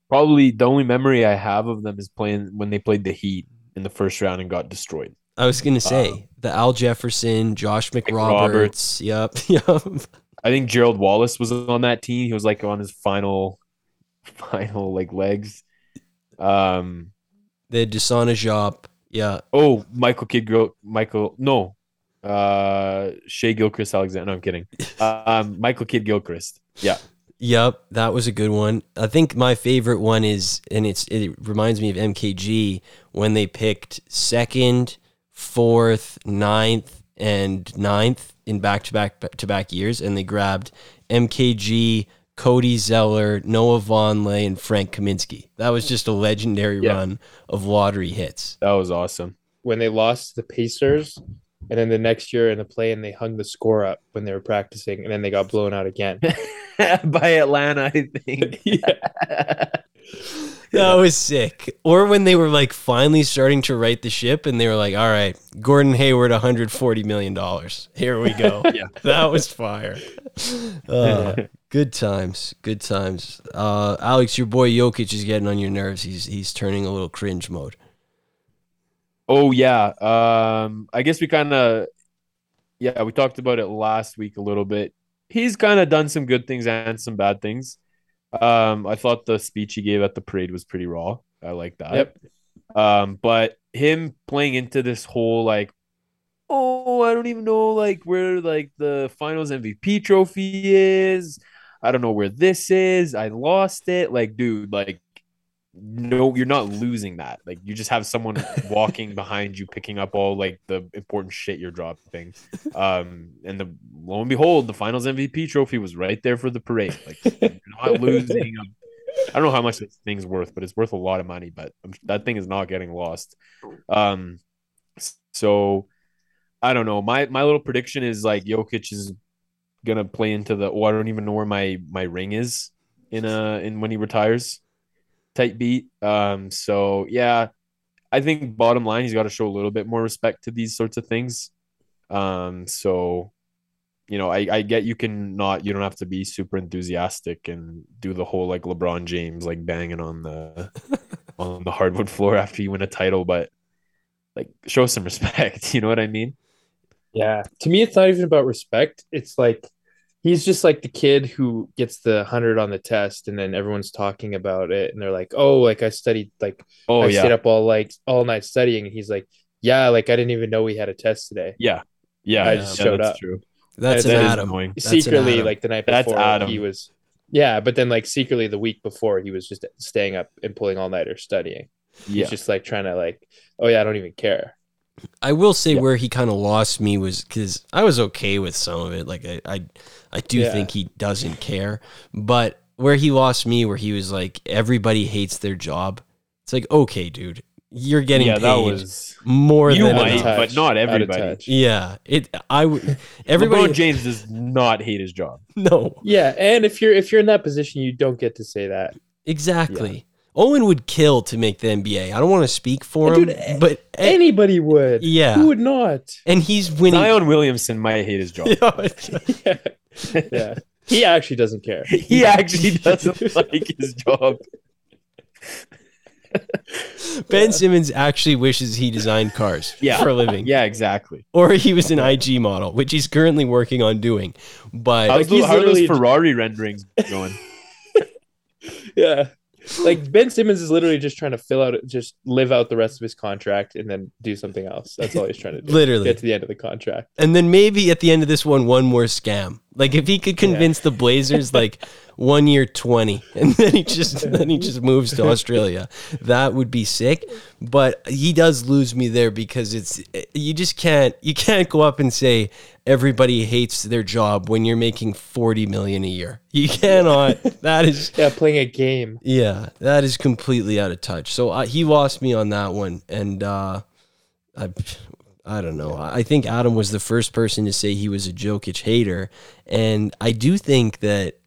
Probably the only memory I have of them is playing when they played the Heat in the first round and got destroyed. I was gonna say Uh, the Al Jefferson, Josh McRoberts. Yep, yep. I think Gerald Wallace was on that team. He was like on his final, final like legs. Um. Had DeSagana Diop. Yeah. Oh, Michael Kidd. Michael. No. Uh. Shea Gilchrist Alexander. No, I'm kidding. Um. Michael Kidd Gilchrist. Yeah. Yep, that was a good one. I think my favorite one is, and it's it reminds me of MKG when they picked second, fourth, ninth, and ninth in back to back to back years, and they grabbed MKG, Cody Zeller, Noah Vonleh, and Frank Kaminsky. That was just a legendary Yeah. run of lottery hits. That was awesome. When they lost to the Pacers, and then the next year in the play, and they hung the score up when they were practicing, and then they got blown out again. By Atlanta, I think. yeah. That was sick. Or when they were like finally starting to right the ship and they were like, all right, Gordon Hayward, $140 million. Here we go. Yeah. That was fire. Uh, good times. Good times. Uh, Alex, your boy Jokic is getting on your nerves. He's he's turning a little cringe mode. Oh yeah. Um I guess we kind of yeah, we talked about it last week a little bit. He's kind of done some good things and some bad things. Um I thought the speech he gave at the parade was pretty raw. I like that. Yep. Um but him playing into this whole like oh, I don't even know like where like the finals MVP trophy is. I don't know where this is. I lost it. Like dude, like no, you're not losing that. Like you just have someone walking behind you, picking up all like the important shit you're dropping. Um, and the lo and behold, the Finals MVP trophy was right there for the parade. Like you're not losing. I don't know how much this thing's worth, but it's worth a lot of money. But I'm- that thing is not getting lost. Um, so I don't know. My my little prediction is like Jokic is gonna play into the. Oh, I don't even know where my my ring is in uh in when he retires. Tight beat. Um. So yeah, I think bottom line he's got to show a little bit more respect to these sorts of things. Um. So. You know, I, I get you can not you don't have to be super enthusiastic and do the whole like LeBron James like banging on the on the hardwood floor after you win a title, but like show some respect. You know what I mean? Yeah. To me, it's not even about respect. It's like he's just like the kid who gets the hundred on the test, and then everyone's talking about it, and they're like, "Oh, like I studied, like Oh I yeah, stayed up all like all night studying," and he's like, "Yeah, like I didn't even know we had a test today." yeah, yeah. I just yeah, showed that's up. True. That's That an is Adam. annoying. That's an secretly, Adam. like the night That's before, Adam. he was. Yeah, but then like secretly the week before, he was just staying up and pulling all nighter studying. Yeah, He's just like trying to like, oh yeah, I don't even care. I will say Yeah. where he kind of lost me was because I was okay with some of it. Like I, I, I do Yeah. think he doesn't care, but where he lost me, where he was like, everybody hates their job. It's like, okay, dude, you're getting yeah. paid That was more you than might, enough. but not everybody. Yeah, it. I would. LeBron Everybody. James does not hate his job. no, Yeah, and if you're if you're in that position, you don't get to say that. exactly. Owen would kill to make the NBA. I don't want to speak for him, Dude, but Anybody would. Yeah. Who would not? and he's winning. Zion Williamson might hate his job. yeah. yeah. He actually doesn't care. he actually doesn't like his job. ben Simmons actually wishes he designed cars Yeah. for a living. Yeah, exactly. or he was an IG model, which he's currently working on doing. But How's Like, the- he's how are those Ferrari renderings going? Yeah. Like Ben Simmons is literally just trying to fill out just live out the rest of his contract and then do something else. That's all he's trying to do. Literally. Get to the end of the contract. and then maybe at the end of this one, one more scam. Like if he could convince the Blazers, like one year twenty, and then he just then he just moves to Australia, that would be sick. But he does lose me there because it's you just can't you can't go up and say everybody hates their job when you're making forty million a year. You cannot. That is Yeah, playing a game. Yeah, that is completely out of touch. So uh, he lost me on that one, and uh, I, I don't know. I think Adam was the first person to say he was a Jokic hater, and I do think that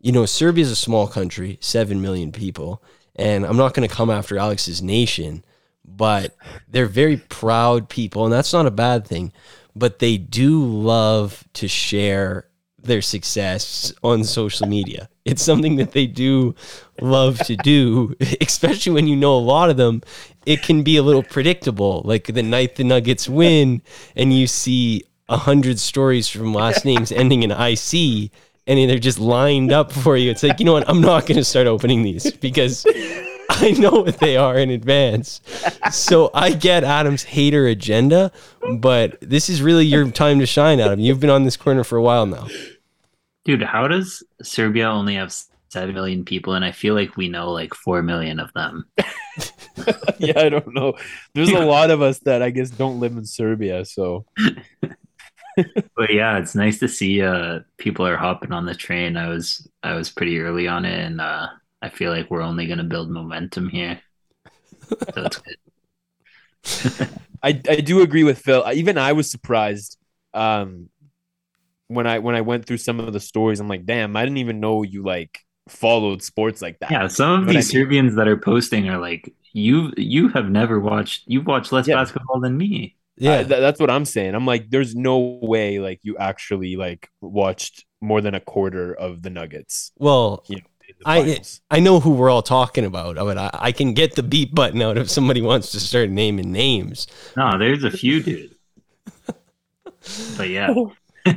you know Serbia is a small country, seven million people, and I'm not going to come after Alex's nation, but they're very proud people, and that's not a bad thing. But they do love to share their success on social media. It's something that they do love to do, especially when you know a lot of them. It can be a little predictable. Like the night the Nuggets win, and you see a hundred stories from last names ending in IC, and they're just lined up for you. It's like, you know what? I'm not going to start opening these because I know what they are in advance. So I get Adam's hater agenda, but this is really your time to shine, Adam. You've been on this corner for a while now. Dude, how does Serbia only have seven million people, and I feel like we know like four million of them? yeah, I don't know. There's a lot of us that I guess don't live in Serbia, so But yeah, it's nice to see uh people are hopping on the train. I was I was pretty early on it, and uh I feel like we're only gonna build momentum here. So it's good. I I do agree with Phil. Even I was surprised um when I when I went through some of the stories. I'm like, damn, I didn't even know you like followed sports like that. Yeah, some of What I these mean- Serbians that are posting are like, you you have never watched you've watched less Yeah. basketball than me. Yeah. I- th- that's what I'm saying. I'm like, there's no way like you actually like watched more than a quarter of the Nuggets. well, You know, I- I know who we're all talking about, but I, I can get the beat button out if somebody wants to start naming names. No, there's a few, dude. But yeah, you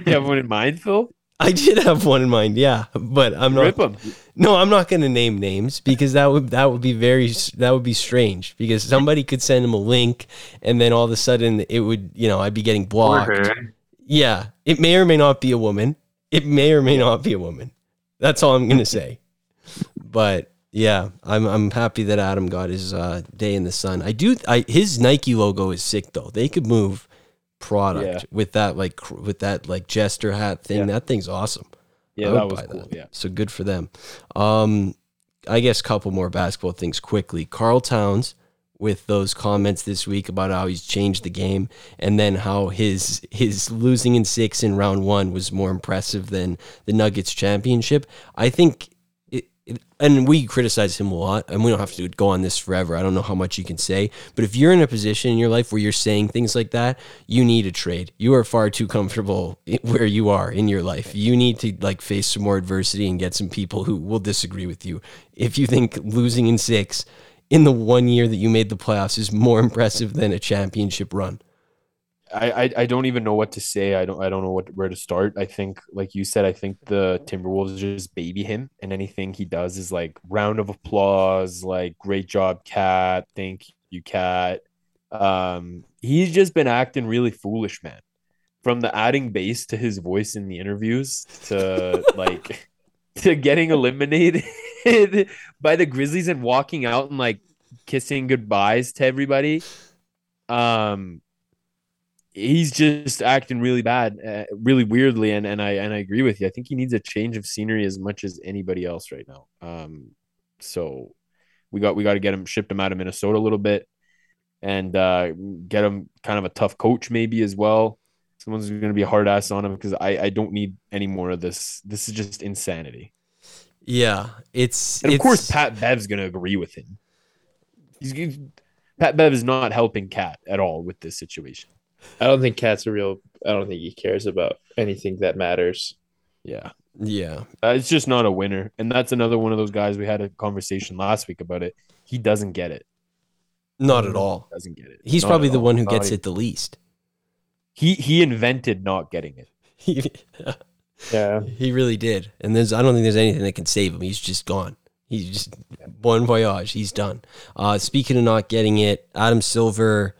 have one in mind, Phil? I did have one in mind, yeah, but I'm not. Rip them. No, I'm not going to name names because that would that would be very that would be strange because somebody could send him a link and then all of a sudden it would you know I'd be getting blocked. Yeah, it may or may not be a woman. It may or may not be a woman. That's all I'm going to say. But Yeah, I'm I'm happy that Adam got his uh, day in the sun. I do. I his Nike logo is sick though. They could move product Yeah. with that like with that like jester hat thing. Yeah. That thing's awesome. Yeah, that was cool. Yeah. So good for them. Um, I guess a couple more basketball things quickly. Karl Towns with those comments this week about how he's changed the game and then how his his losing in six in round one was more impressive than the Nuggets championship. I think and we criticize him a lot and we don't have to go on this forever. I don't know how much you can say, but if you're in a position in your life where you're saying things like that, you need a trade. You are far too comfortable where you are in your life. You need to like face some more adversity and get some people who will disagree with you. If you think losing in 6 in the one year that you made the playoffs is more impressive than a championship run. I, I I don't even know what to say. I don't I don't know what where to start. I think like you said, I think the Timberwolves just baby him, and anything he does is like round of applause, like great job, KAT. Thank you, KAT. Um, he's just been acting really foolish, man. From the adding bass to his voice in the interviews to like to getting eliminated by the Grizzlies and walking out and like kissing goodbyes to everybody. Um, he's just acting really bad, uh, really weirdly, and and I and I agree with you. I think he needs a change of scenery as much as anybody else right now. Um, so we got we got to get him shipped him out of Minnesota a little bit, and uh, get him kind of a tough coach maybe as well. Someone's going to be a hard ass on him because I I don't need any more of this. This is just insanity. Yeah, it's And of it's- course, Pat Bev's going to agree with him. He's, he's Pat Bev is not helping KAT at all with this situation. I don't think KAT's a real. I don't think he cares about anything that matters. Yeah. yeah. Uh, it's just not a winner. And that's another one of those guys we had a conversation last week about it. He doesn't get it. Not at all. Doesn't get it. He's Not probably the all. one who Not gets even- it the least. He he invented not getting it. Yeah, he really did. And there's I don't think there's anything that can save him. He's just gone. He's just bon voyage. He's done. Uh, speaking of not getting it, Adam Silver,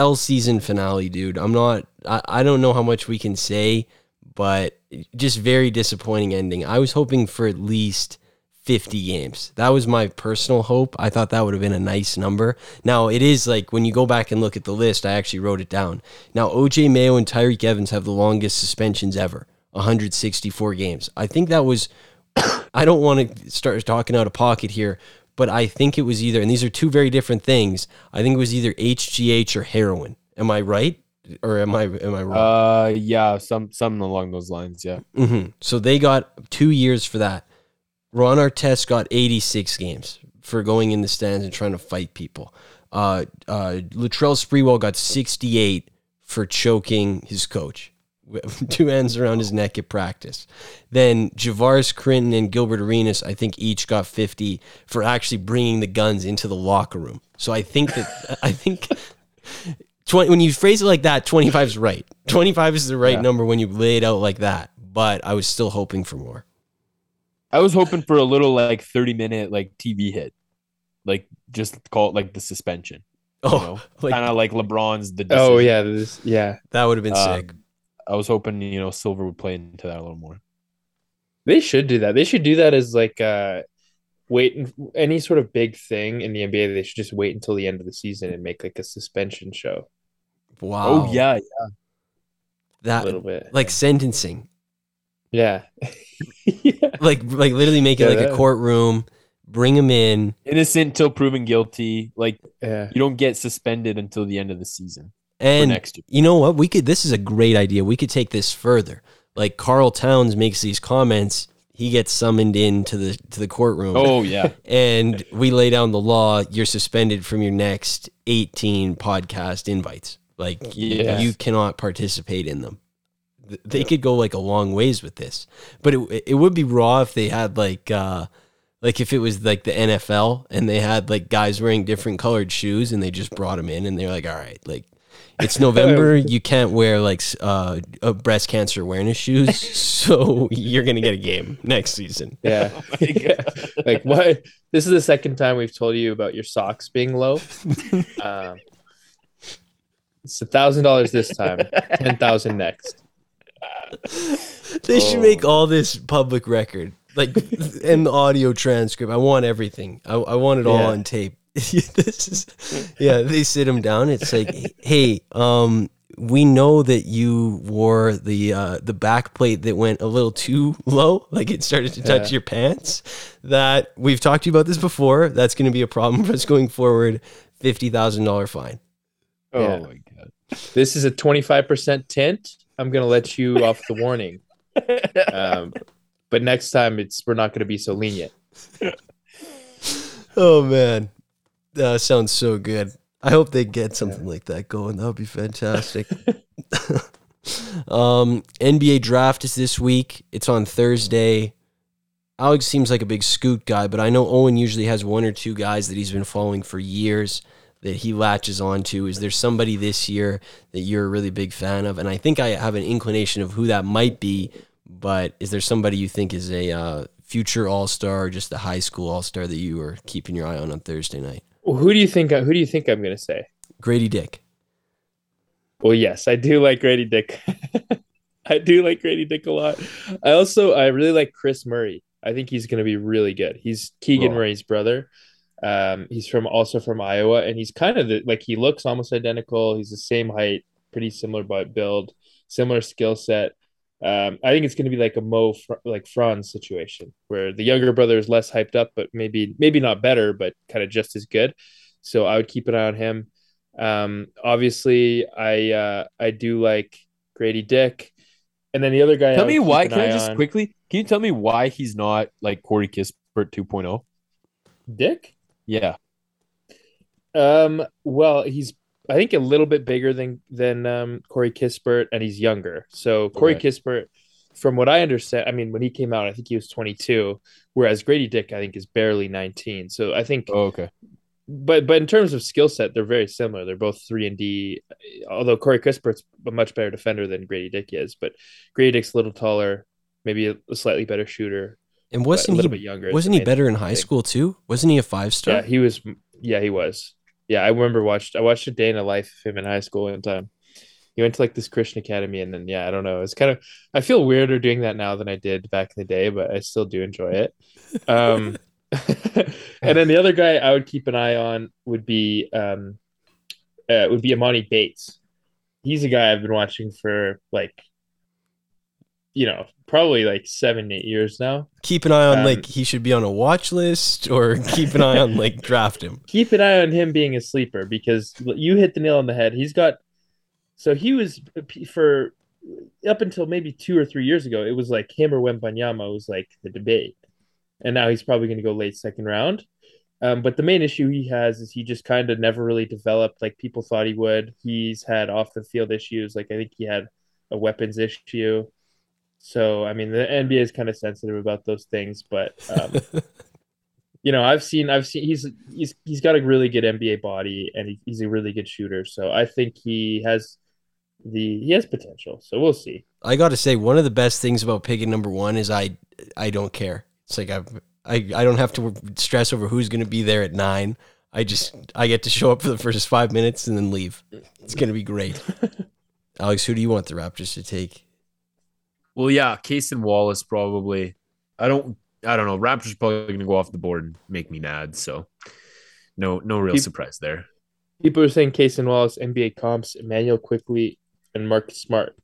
L season finale, dude. I'm not. I, I don't know how much we can say, but just very disappointing ending. I was hoping for at least 50 games. That was my personal hope. I thought that would have been a nice number. Now, it is like when you go back and look at the list, I actually wrote it down. Now, OJ Mayo and Tyreke Evans have the longest suspensions ever 164 games. I think that was, I don't want to start talking out of pocket here, but I think it was either, and these are two very different things. I think it was either HGH or heroin. Am I right? Or am I am I wrong? Uh yeah, some something along those lines, yeah. hmm So they got two years for that. Ron Artest got 86 games for going in the stands and trying to fight people. Uh, uh, Latrell Sprewell got 68 for choking his coach. With Two hands around his neck at practice. Then Javaris Crittenton and Gilbert Arenas, I think each got 50 for actually bringing the guns into the locker room. So I think that, I think 20, when you phrase it like that, 25 is right. 25 is the right Yeah. number when you lay it out like that. But I was still hoping for more. I was hoping for a little like 30 minute like TV hit. Like just call it like the suspension. You Oh, know? like kind of like LeBron's the Oh yeah, this yeah. that would have been Um, sick. I was hoping, you know, Silver would play into that a little more. They should do that. They should do that as like uh wait any sort of big thing in the NBA. They should just wait until the end of the season and make like a suspension show Wow. Oh yeah, yeah. that little bit. like sentencing, yeah, yeah. like like literally make it Yeah, like a courtroom, bring him in. innocent until proven guilty. Like yeah. you don't get suspended until the end of the season for And you know what? We could. This is a great idea. We could take this further. Like Karl Towns makes these comments, he gets summoned into the to the courtroom. Oh yeah, and we lay down the law. You're suspended from your next 18 podcast invites. Like you cannot participate in them. Th- They could go like a long ways with this, but it it would be raw if they had like uh like if it was like the NFL and they had like guys wearing different colored shoes and they just brought them in and they're like, all right, like it's November, you can't wear like s- uh, uh breast cancer awareness shoes, so you're gonna get a game next season. Yeah. like what? This is the second time we've told you about your socks being low. um, it's a thousand dollars this time, ten thousand next. They should make all this public record. like and the audio transcript. I want everything. I, I want it all on tape. this is, yeah, they sit him down. It's like, hey, um, we know that you wore the uh, the back plate that went a little too low, like it started to touch Yeah. your pants. That we've talked to you about this before. That's going to be a problem for us going forward. Fifty thousand dollar fine. Oh Yeah. my god. This is a 25% tint. I'm going to let you off the warning. Um, but next time it's we're not going to be so lenient. Oh man, that sounds so good. I hope they get something like that going. That would be fantastic. um, NBA draft is this week. It's on Thursday. Alex seems like a big scoot guy, but I know Owen usually has one or two guys that he's been following for years that he latches onto. Is there somebody this year that you're a really big fan of? And I think I have an inclination of who that might be, but is there somebody you think is a uh, future All Star or just a high school All Star that you are keeping your eye on on Thursday night? Well, who do you think who do you think I'm going to say? Grady Dick. Well, yes, I do like Grady Dick. I do like Grady Dick a lot. I also I really like Kris Murray. I think he's going to be really good. He's Keegan Oh. Murray's brother. Um, he's from also from Iowa, and he's kind of the, like he looks almost identical. He's the same height, pretty similar but build, similar skill set. Um, I think it's going to be like a Mo like Franz situation where the younger brother is less hyped up, but maybe maybe not better, but kind of just as good. So I would keep an eye on him. Um, obviously, I uh, I do like Grady Dick, and then the other guy. Tell me why. Can I just on- quickly? Can you tell me why he's not like Corey Kispert oh? 2.0? Dick? Yeah. Um, well, he's I think a little bit bigger than than um, Corey Kispert, and he's younger. So Corey Okay. Kispert, from what I understand, I mean, when he came out, I think he was 22, whereas Grady Dick, I think, is barely 19. So I think, Oh, okay. but but in terms of skill set, they're very similar. They're both three and D. Although Corey Kispert's a much better defender than Grady Dick is, but Grady Dick's a little taller, maybe a, a slightly better shooter. And but a wasn't little he bit younger. wasn't he better in high school too? Wasn't he a five star? Yeah, he was. Yeah, he was. Yeah, I remember watched. I watched a day in the life of him in high school one time. He went to like this Christian academy, and then yeah, I don't know. It's kind of. I feel weirder doing that now than I did back in the day, but I still do enjoy it. Um, and then the other guy I would keep an eye on would be um, uh, would be Emoni Bates. He's a guy I've been watching for like, you know, probably like seven, eight years now. keep an eye on Um, like he should be on a watch list or keep an eye on like draft him. keep an eye on him being a sleeper because you hit the nail on the head. He's got so he was for up until maybe two or three years ago, it was like him or Wembanyama was like the debate, and now he's probably going to go late second round. Um, but the main issue he has is he just kind of never really developed like people thought he would. He's had off the field issues, like I think he had a weapons issue. So I mean, the NBA is kind of sensitive about those things, but um, you know, I've seen, I've seen, he's he's he's got a really good NBA body, and he, he's a really good shooter. So I think he has the he has potential. So we'll see. I got to say, one of the best things about picking number one is I I don't care. It's like I've. I, I don't have to stress over who's going to be there at nine. I just I get to show up for the first five minutes and then leave. It's going to be great. Alex, who do you want the Raptors to take? Well, yeah, Cason Wallace probably. I don't. I don't know. Raptors probably going to go off the board and make me mad. So, no, no real Keep- surprise there. People are saying Cason Wallace, NBA comps, Immanuel Quickley, and Marcus Smart.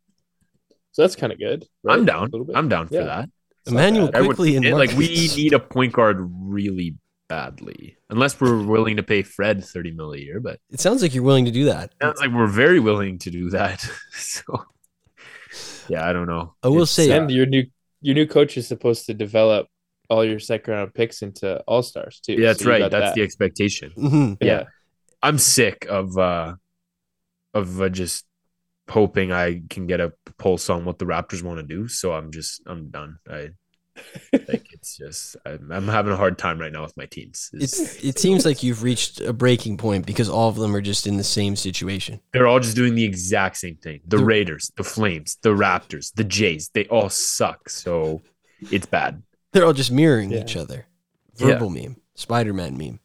So that's kind of good. right? I'm A down. little bit. I'm down for Yeah. that. It's Emmanuel bad. I would- quickly and it- like we need a point guard really badly, unless we're willing to pay Fred thirty mil a year. But It sounds like you're willing to do that. It sounds like we're very willing to do that. so, yeah, I don't know. I will It's, say- uh, And your new your new coach is supposed to develop all your second round picks into all stars too. yeah, that's So right. That's that. the expectation. Mhm. yeah. I'm sick of uh of uh, just hoping I can get a pulse on what the Raptors want to do. So I'm just I'm done. I like it's just I'm, I'm having a hard time right now with my teams. It's, It's it seems like you've reached a breaking point because all of them are just in the same situation. they're all just doing the exact same thing. The The- Raiders, the Flames, the Raptors, the Jays, they all suck. So it's bad. They're all just mirroring Yeah. each other. Yeah. Verbal meme, Spider Man meme.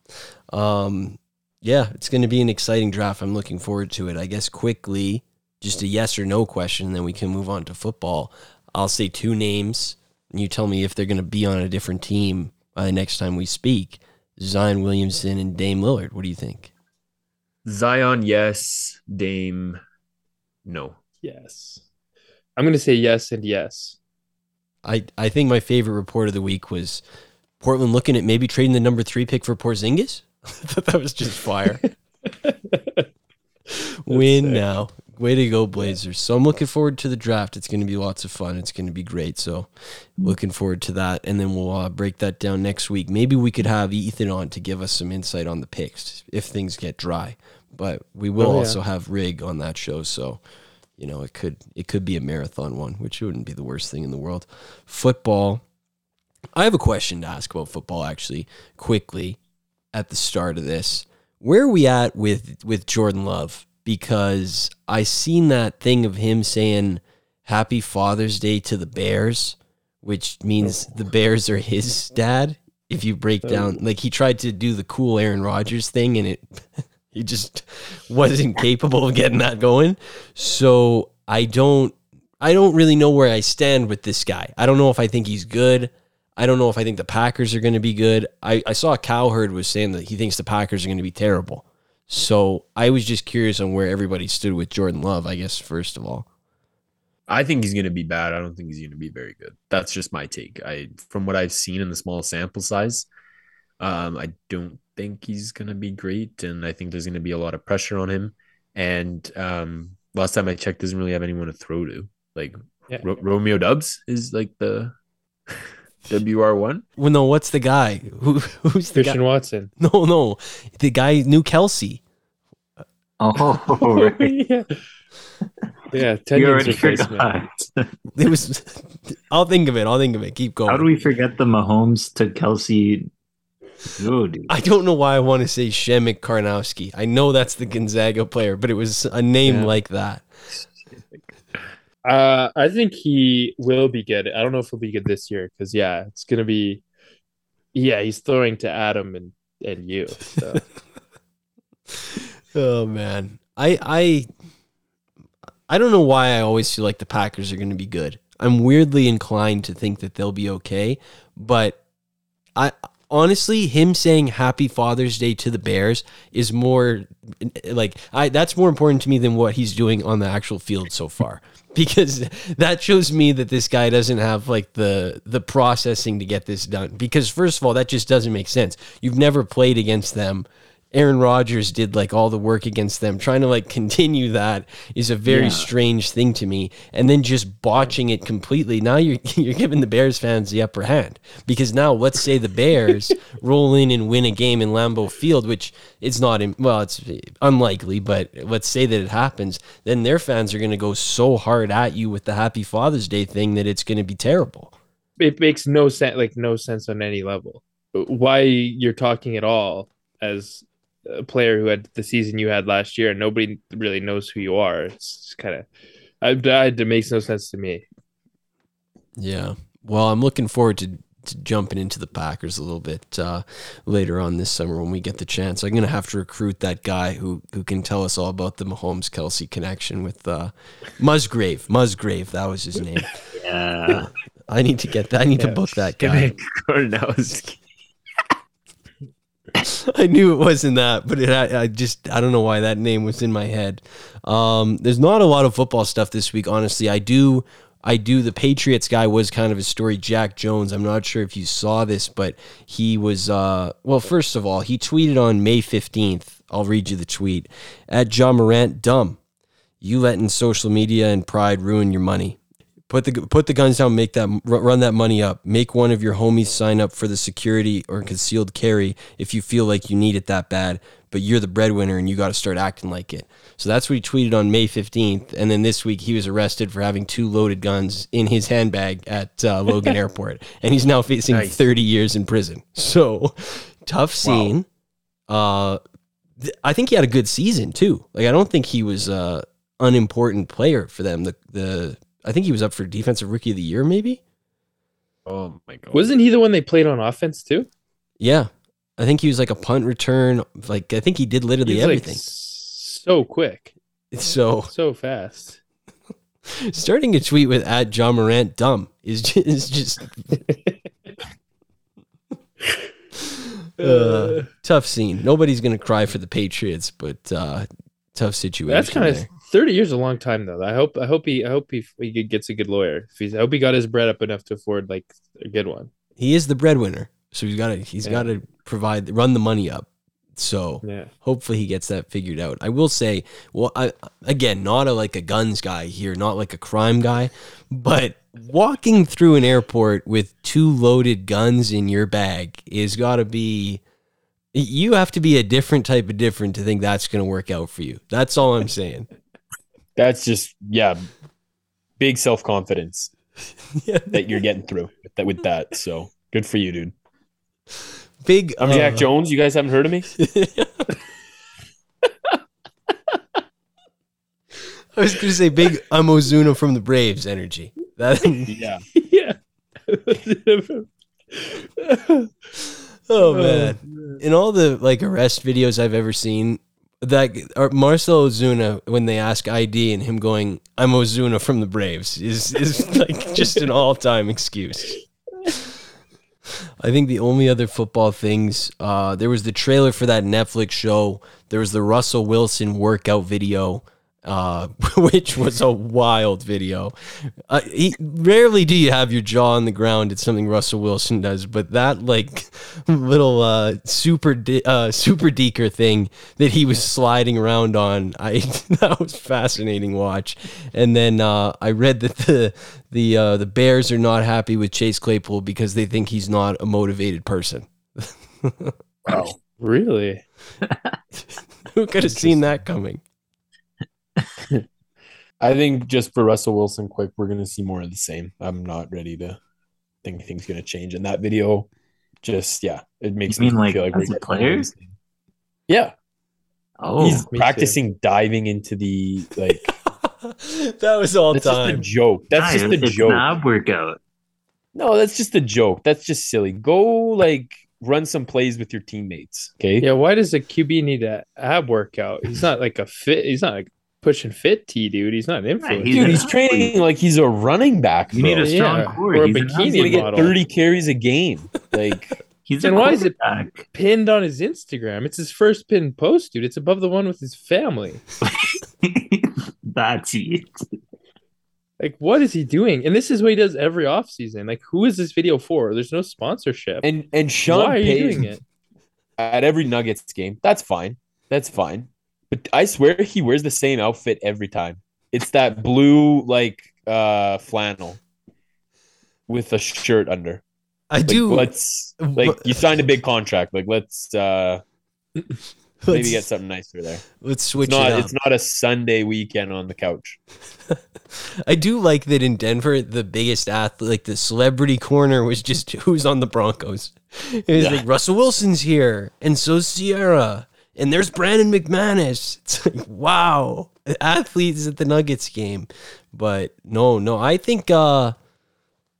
Um, yeah, it's going to be an exciting draft. I'm looking forward to it. I guess quickly, just a yes or no question, and then we can move on to football. I'll say two names. And you tell me if they're going to be on a different team by the next time we speak. Zion Williamson and Dame Lillard. What do you think? Zion, yes. Dame, no. Yes. I'm going to say yes and yes. I, I think my favorite report of the week was Portland looking at maybe trading the number three pick for Porzingis. I thought that was just fire. Win sick. now. Way to go, Blazers. So I'm looking forward to the draft. It's going to be lots of fun. It's going to be great. So looking forward to that. And then we'll uh, break that down next week. Maybe we could have Ethan on to give us some insight on the picks if things get dry. But we will Oh, yeah. also have Rig on that show. So you know it could it could be a marathon one, which wouldn't be the worst thing in the world. Football. I have a question to ask about football actually quickly at the start of this. Where are we at with with Jordan Love? Because I seen that thing of him saying Happy Father's Day to the Bears, which means oh. the Bears are his dad. If you break oh. down, like he tried to do the cool Aaron Rodgers thing, and it he just wasn't capable of getting that going. So I don't I don't really know where I stand with this guy. I don't know if I think he's good. I don't know if I think the Packers are going to be good. I, I saw Cowherd was saying that he thinks the Packers are going to be terrible. So I was just curious on where everybody stood with Jordan Love, I guess, first of all. I think he's going to be bad. I don't think he's going to be very good. That's just my take. I from what I've seen in the small sample size, um, I don't think he's going to be great, and I think there's going to be a lot of pressure on him. And um, last time I checked, doesn't really have anyone to throw to. Like Yeah. Ro- Romeo Doubs is like the WR one. Well, no, what's the guy? Who, who's the Christian guy? Watson. No, no. The guy, New Kelce. Oh, right. yeah. Yeah, you Tenyon's already replacement. It was, I'll think of it. I'll think of it. Keep going. How do we forget the Mahomes to Kelce? Dude. I don't know why I want to say Przemek Karnowski. I know that's the Gonzaga player, but it was a name Yeah. like that. Uh, I think he will be good. I don't know if he'll be good this year because yeah, it's gonna be. Yeah, he's throwing to Adam and and you. So. Oh man, I I I don't know why I always feel like the Packers are going to be good. I'm weirdly inclined to think that they'll be okay, but I honestly him saying happy father's day to the bears is more like I that's more important to me than what he's doing on the actual field so far. Because that shows me that this guy doesn't have like the the processing to get this done. Because first of all that just doesn't make sense. You've never played against them Aaron Rodgers did like all the work against them. Trying to like continue that is a very Yeah. strange thing to me. And then just botching it completely. Now you're you're giving the Bears fans the upper hand because now let's say the Bears roll in and win a game in Lambeau Field, which it's not in, well, it's unlikely, but let's say that it happens. Then their fans are going to go so hard at you with the Happy Father's Day thing that it's going to be terrible. it makes no sense like no sense on any level why you're talking at all as a player who had the season you had last year and nobody really knows who you are it's kind of I, died. it makes no sense to me Yeah. Well, I'm looking forward to, to jumping into the Packers a little bit uh, later on this summer when we get the chance. I'm going to have to recruit that guy who who can tell us all about the Mahomes Kelce connection with uh, Musgrave. Musgrave, that was his name. Yeah. I need to get that. I need to book that guy. Karnowski. I knew it wasn't that, but it I, I just I don't know why that name was in my head. Um, there's not a lot of football stuff this week, honestly. I do I do the Patriots guy was kind of a story. Jack Jones. I'm not sure if you saw this, but he was uh well, first of all, he tweeted on May 15th. I'll read you the tweet. At Ja Morant, dumb. You letting social media and pride ruin your money. Put the put the guns down. Make that run that money up. Make one of your homies sign up for the security or concealed carry if you feel like you need it that bad. But you're the breadwinner and you got to start acting like it. So that's what he tweeted on May 15th. And then this week he was arrested for having two loaded guns in his handbag at uh, Logan Airport, and he's now facing Nice. 30 years in prison. So tough scene. Uh, th- I think he had a good season too. Like I don't think he was a unimportant player for them. The the I think he was up for defensive rookie of the year, maybe. Oh my god. wasn't he the one they played on offense too Yeah, I think he was like a punt return. Like I think he did literally He's like everything. so quick so so fast Starting a tweet with at Ja Morant dumb is just, is just uh, tough scene. Nobody's gonna cry for the Patriots, but uh, tough situation. That's kind of there. thirty years is a long time though. I hope I hope he I hope he, he gets a good lawyer. If he's I hope he got his bread up enough to afford like a good one. he is the breadwinner, so he's got to he's Yeah. got to provide run the money up. So Yeah. hopefully he gets that figured out. I will say, well, I again, not a like a guns guy here, not like a crime guy, but walking through an airport with two loaded guns in your bag is got to be. You have to be a different type of different to think that's going to work out for you. That's all I'm saying. That's just yeah, big self confidence Yeah. that you're getting through with that. With that, so good for you, dude. Big. I'm Jack uh, Jones. You guys haven't heard of me? I was going to say big. I'm Ozuna from the Braves energy. That. Yeah. yeah. Oh man! In all the like arrest videos I've ever seen, that or Marcell Ozuna when they ask ID and him going, "I'm Ozuna from the Braves," is is like just an all time excuse. I think the only other football things, uh, there was the trailer for that Netflix show. There was the Russell Wilson workout video, uh, which was a wild video. Uh, he, rarely do you have your jaw on the ground. It's something Russell Wilson does, but that like little uh, super de- uh, super deeker thing that he was sliding around on, I that was fascinating watch. And then uh, I read that the the uh, the Bears are not happy with Chase Claypool because they think he's not a motivated person. Wow. Really? Who could have seen that coming? I think just for Russell Wilson, quick, we're gonna see more of the same. I'm not ready to think things gonna change. And that video, just yeah, it makes You mean, me like, feel like we're as a getting more of player? Yeah, Oh, he's me too. practicing diving into the like. that was all That's just a joke. That's guys, just a it's joke. an ab workout. No, that's just a joke. That's just silly. Go like run some plays with your teammates. Okay. Yeah. Why does a QB need a ab workout? He's not like a fit. He's not like pushing fit T, dude. He's not an influencer. he's Dude, an he's training like he's a running back. You need a strong Yeah, core. or a He's, an bikini He's gonna get 30 carries a game. Like he's Then a why is it- pinned on his Instagram. It's his first pinned post, dude. It's above the one with his family. That's it. Like, what is he doing? And this is what he does every offseason. Like, who is this video for? There's no sponsorship. and and Sean Why are you doing it? at every Nuggets game. That's fine. That's fine. But I swear he wears the same outfit every time. It's that blue like uh flannel with a shirt under. I Like, do. let's like you signed a big contract. Like let's uh maybe let's, get something nicer there. let's It's switch not it up. it's not a Sunday weekend on the couch. I do like that in Denver, the biggest athlete, like the celebrity corner, was just who's on the Broncos. It was Yeah. like Russell Wilson's here, and so's Ciara, and there's Brandon McManus. It's like wow, athletes at the Nuggets game. But no, no, I think uh,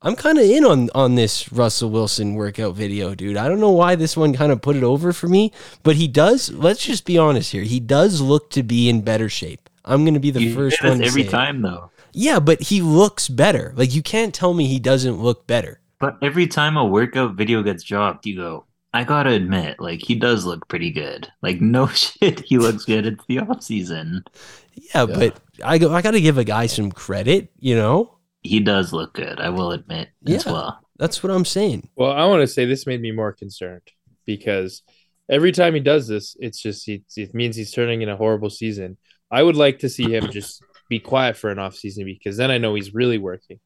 I'm kind of in on on this Russell Wilson workout video, dude. I don't know why this one kind of put it over for me, but he does. Let's just be honest here. He does look to be in better shape. I'm going to be the You first one to every say it. time though. Yeah, but he looks better. Like you can't tell me he doesn't look better. But every time a workout video gets dropped, you go, I gotta admit, like he does look pretty good. Like no shit, he looks good. It's the off season. Yeah, but I go I got to give a guy some credit, you know? He does look good. I will admit as Yeah. well. That's what I'm saying. Well, I want to say this made me more concerned because every time he does this, it's just he, it means he's turning in a horrible season. I would like to see him just be quiet for an off season because then I know he's really working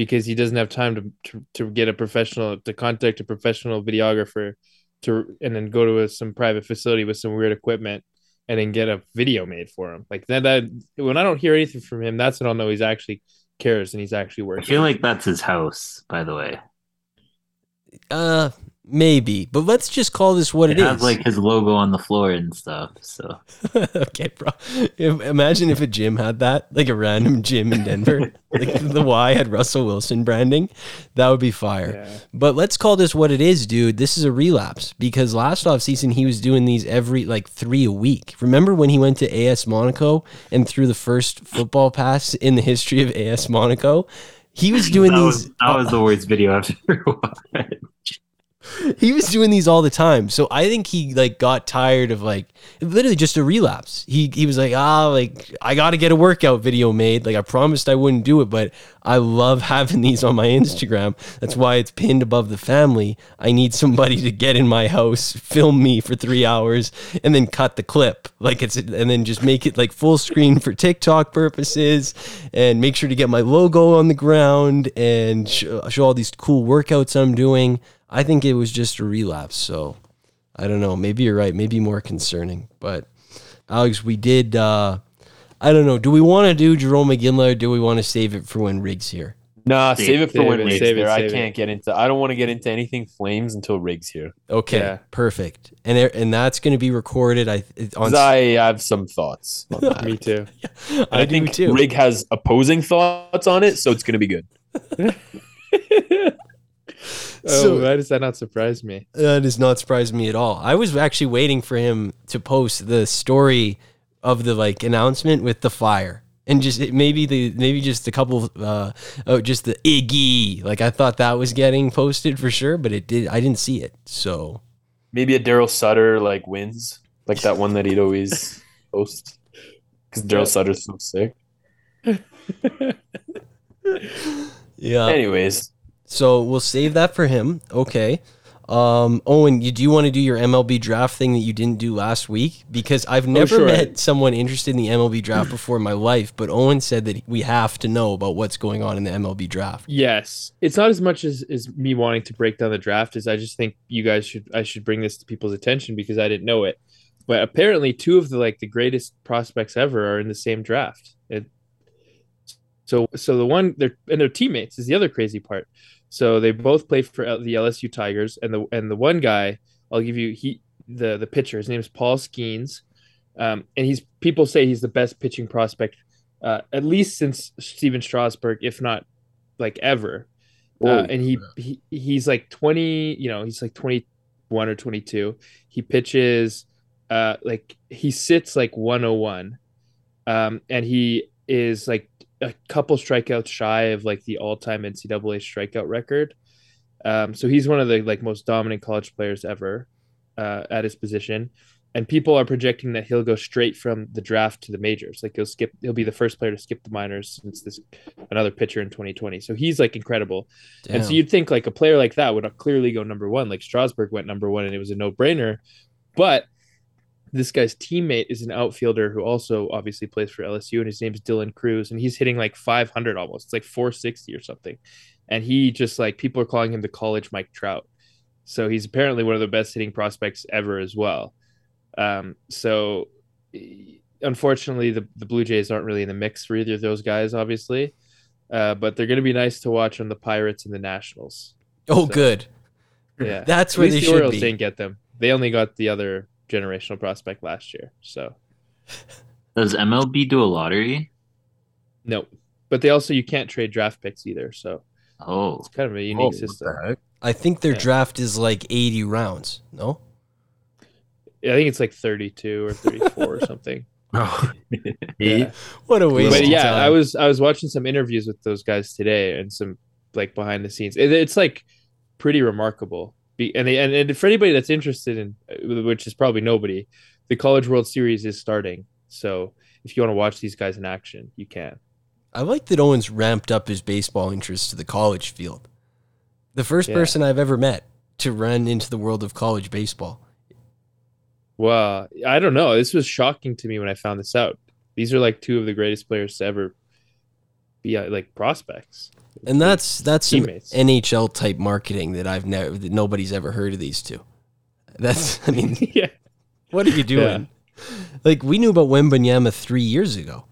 because he doesn't have time to to, to get a professional to contact a professional videographer to and then go to a, some private facility with some weird equipment and then get a video made for him. Like that, that when I don't hear anything from him, that's when I'll know he's actually cares and he's actually working. I feel like that's his house, by the way. Uh Maybe, but let's just call this what It it has is. like his logo on the floor and stuff. So okay, bro. Imagine if a gym had that, like a random gym in Denver, like the Y had Russell Wilson branding. That would be fire. Yeah. But let's call this what it is, dude. This is a relapse because last off season he was doing these every like three a week. Remember when he went to AS Monaco and threw the first football pass in the history of AS Monaco? He was doing that these. was that was the worst video I've ever watched. he was doing these all the time. So I think he like got tired of like literally just a relapse. He he was like, ah, like I got to get a workout video made. Like I promised I wouldn't do it, but I love having these on my Instagram. That's why it's pinned above the family. I need somebody to get in my house, film me for three hours, and then cut the clip. Like it's and then just make it like full screen for TikTok purposes, and make sure to get my logo on the ground and sh- show all these cool workouts I'm doing. I think it was just a relapse. So I don't know. Maybe you're right. Maybe more concerning. But Alex, we did. uh I don't know. Do we want to do Jerome McGinley or do we want to save it for when Riggs here? Nah, Save- save it for save when it, Riggs save it. I can't get into. I don't want to get into anything Flames until Riggs here. Okay, Yeah. perfect. And there, and that's going to be recorded. I on. 'Cause I have some thoughts. On that. Me too. And I, do think too. Rig has opposing thoughts on it, so it's going to be good. Oh, So- why does that not surprise me? That does not surprise me at all. I was actually waiting for him to post the story of the like announcement with the fire. And just it- maybe the maybe just a couple uh oh just the Iggy like I thought that was getting posted for sure but it did I didn't see it so Maybe a Darryl Sutter like wins, like that one that he'd always post. Because Darryl Sutter's so sick. yeah Anyways, so we'll save that for him okay um Owen you do you want to do your MLB draft thing that you didn't do last week because I've never sure. met someone interested in the MLB draft before in my life but Owen said that we have to know about what's going on in the MLB draft Yes, it's not as much as, as me wanting to break down the draft as I just think you guys should I should bring this to people's attention because I didn't know it. But apparently, two of the like the greatest prospects ever are in the same draft. It, so so the one they're and they're teammates is the other crazy part. So they both play for L- the LSU Tigers, and the and the one guy I'll give you he the the pitcher his name is Paul Skenes, um, and he's people say he's the best pitching prospect uh, at least since Stephen Strasburg, if not like ever. Uh, and he, he he's like 20 you know he's like 21 or 22 he pitches uh like he sits like 101 um and he is like a couple strikeouts shy of like the all-time ncaa strikeout record. Um so he's one of the like most dominant college players ever uh at his position. And people are projecting that he'll go straight from the draft to the majors. Like he'll skip he'll be the first player to skip the minors since this another pitcher in 2020 so he's like incredible. And so you'd think like a player like that would clearly go number one, like Strasburg went number one, and it was a no brainer. But this guy's teammate is an outfielder who also obviously plays for LSU, and his name is Dylan Crews, and he's hitting like 500 almost. It's like 460 or something. And he just like people are calling him the college Mike Trout. So he's apparently one of the best hitting prospects ever as well. Um, so unfortunately, the, the Blue Jays aren't really in the mix for either of those guys, obviously. Uh, but they're going to be nice to watch on the Pirates and the Nationals. oh so- good Yeah, That's At where they the should Orioles be. didn't get them. They only got the other generational prospect last year. So Does MLB do a lottery? no, but they also you can't trade draft picks either. So Oh, it's kind of a oh, unique what system. I think their Yeah. draft is like 80 rounds. No? I think it's like 32 or 34 or something. Oh, Yeah. What a waste But yeah, time. I was I was watching some interviews with those guys today and some like behind the scenes. It, it's like pretty remarkable. Be, and, they, and and for anybody that's interested in, uh, which is probably nobody, the College World Series is starting. So if you want to watch these guys in action, you can. I like that Owens ramped up his baseball interest to the college field. The first Yeah. person I've ever met to run into the world of college baseball. Well, I don't know. This was shocking to me when I found this out. These are like two of the greatest players to ever be uh, like prospects. And that's that's some NHL type marketing that I've never that nobody's ever heard of these two. That's I mean, yeah. what are you doing? Like we knew about Wembanyama three years ago.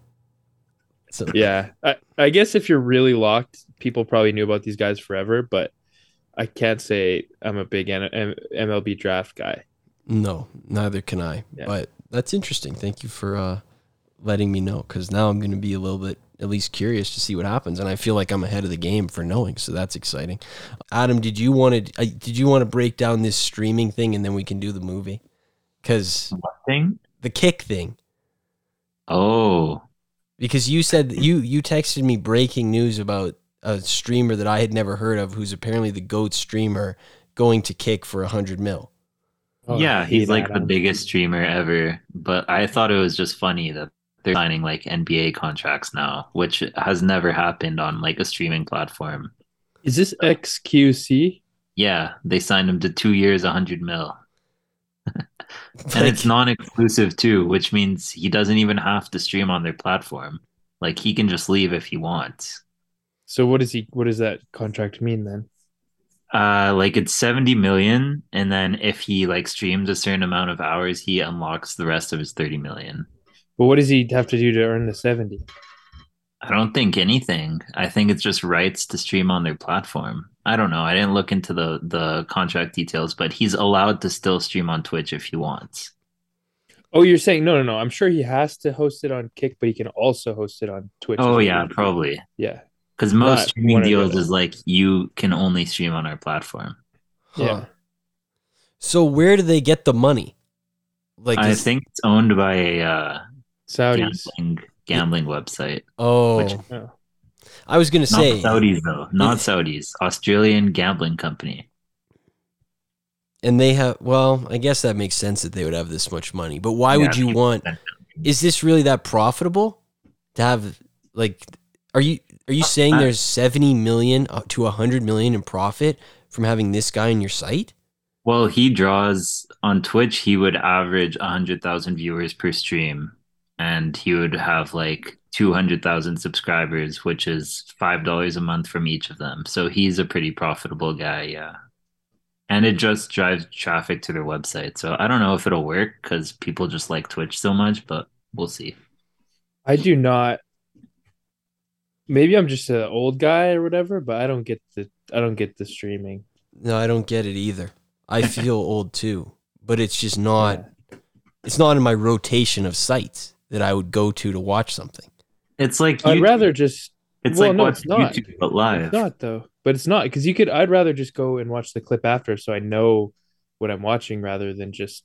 So Yeah. I, I guess if you're really locked, people probably knew about these guys forever, but I can't say I'm a big M- MLB draft guy. No, neither can I. Yeah. But that's interesting. Thank you for uh, letting me know because now I'm going to be a little bit at least curious to see what happens, and I feel like I'm ahead of the game for knowing. So that's exciting. Adam, did you want to? Uh, did you want to break down this streaming thing, and then we can do the movie? Because Thing? the kick thing. Oh, Because you said you you texted me breaking news about a streamer that I had never heard of, who's apparently the goat streamer, going to kick for a hundred mil. Oh, yeah, he's hate like the biggest streamer ever. But I thought it was just funny that they're signing like NBA contracts now, which has never happened on like a streaming platform. Is this XQC? Yeah, they signed him to two years, a hundred mil, and Like, it's non-exclusive too, which means he doesn't even have to stream on their platform. Like he can just leave if he wants. So what does he? What does that contract mean then? Uh, like it's 70 million, and then if he like streams a certain amount of hours, he unlocks the rest of his 30 million. But what does he have to do to earn the seventy? I don't think anything. I think it's just rights to stream on their platform. I don't know. I didn't look into the the contract details, but he's allowed to still stream on Twitch if he wants. Oh, you're saying no, no, no. I'm sure he has to host it on Kick, but he can also host it on Twitch. Oh yeah, well. probably. yeah, Because most Not streaming one or the deals is like you can only stream on our platform. huh. yeah. So where do they get the money? Like, I is- think it's owned by a uh, Saudis. gambling gambling website. oh, which- Oh. I was gonna Not say, Saudis though. Not Saudis. Australian gambling company. and they have. Well, I guess that makes sense that they would have this much money. But why Yeah, would you want? Is this really that profitable to have? Like, are you are you saying I- there's seventy million uh, to hundred million in profit from having this guy in your site? Well, he draws on Twitch. He would average hundred thousand viewers per stream, and he would have like two hundred thousand subscribers, which is five dollars a month from each of them. So he's a pretty profitable guy, yeah. And it just drives traffic to their website. So I don't know if it'll work because people just like Twitch so much, but we'll see. I do not. Maybe I'm just an old guy or whatever, but I don't get the I don't get the streaming. No, I don't get it either. I feel old too, but it's just not. Yeah. It's not in my rotation of sites that I would go to to watch something. It's like I'd YouTube. rather just It's well, like no, it's watching not. YouTube but live. It's not though, but it's not because you could. I'd rather just go and watch the clip after, so I know what I'm watching rather than just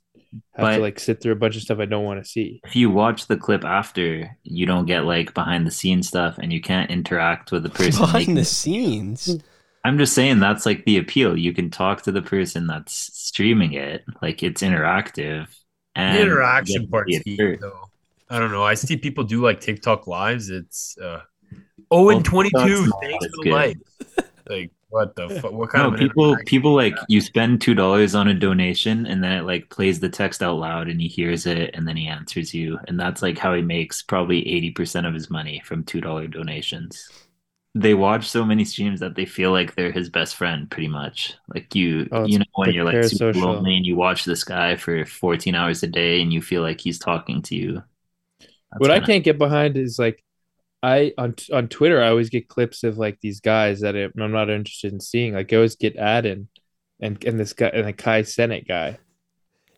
have But- to like sit through a bunch of stuff I don't want to see. if you watch the clip after, you don't get like behind the scenes stuff and you can't interact with the person. Behind making the scenes, I'm just saying that's like the appeal. You can talk to the person that's streaming it, like it's interactive. And The interaction you get part's it key, though. I don't know. I see people do like TikTok lives. It's uh, oh and twenty two. Thanks for the good. like. Like what the fuck? What kind No, of people people like you spend two dollars on a donation and then it like plays the text out loud and he hears it and then he answers you. And that's like how he makes probably eighty percent of his money from two dollar donations. They watch so many streams that they feel like they're his best friend, pretty much. Like you Oh, you know when you're like super parasocial. lonely and you watch this guy for fourteen hours a day and you feel like he's talking to you. That's what I kinda- can't get behind is like I on on Twitter I always get clips of like these guys that I'm I'm not interested in seeing. Like I always get Adin and and this guy and the Kai Cenat guy.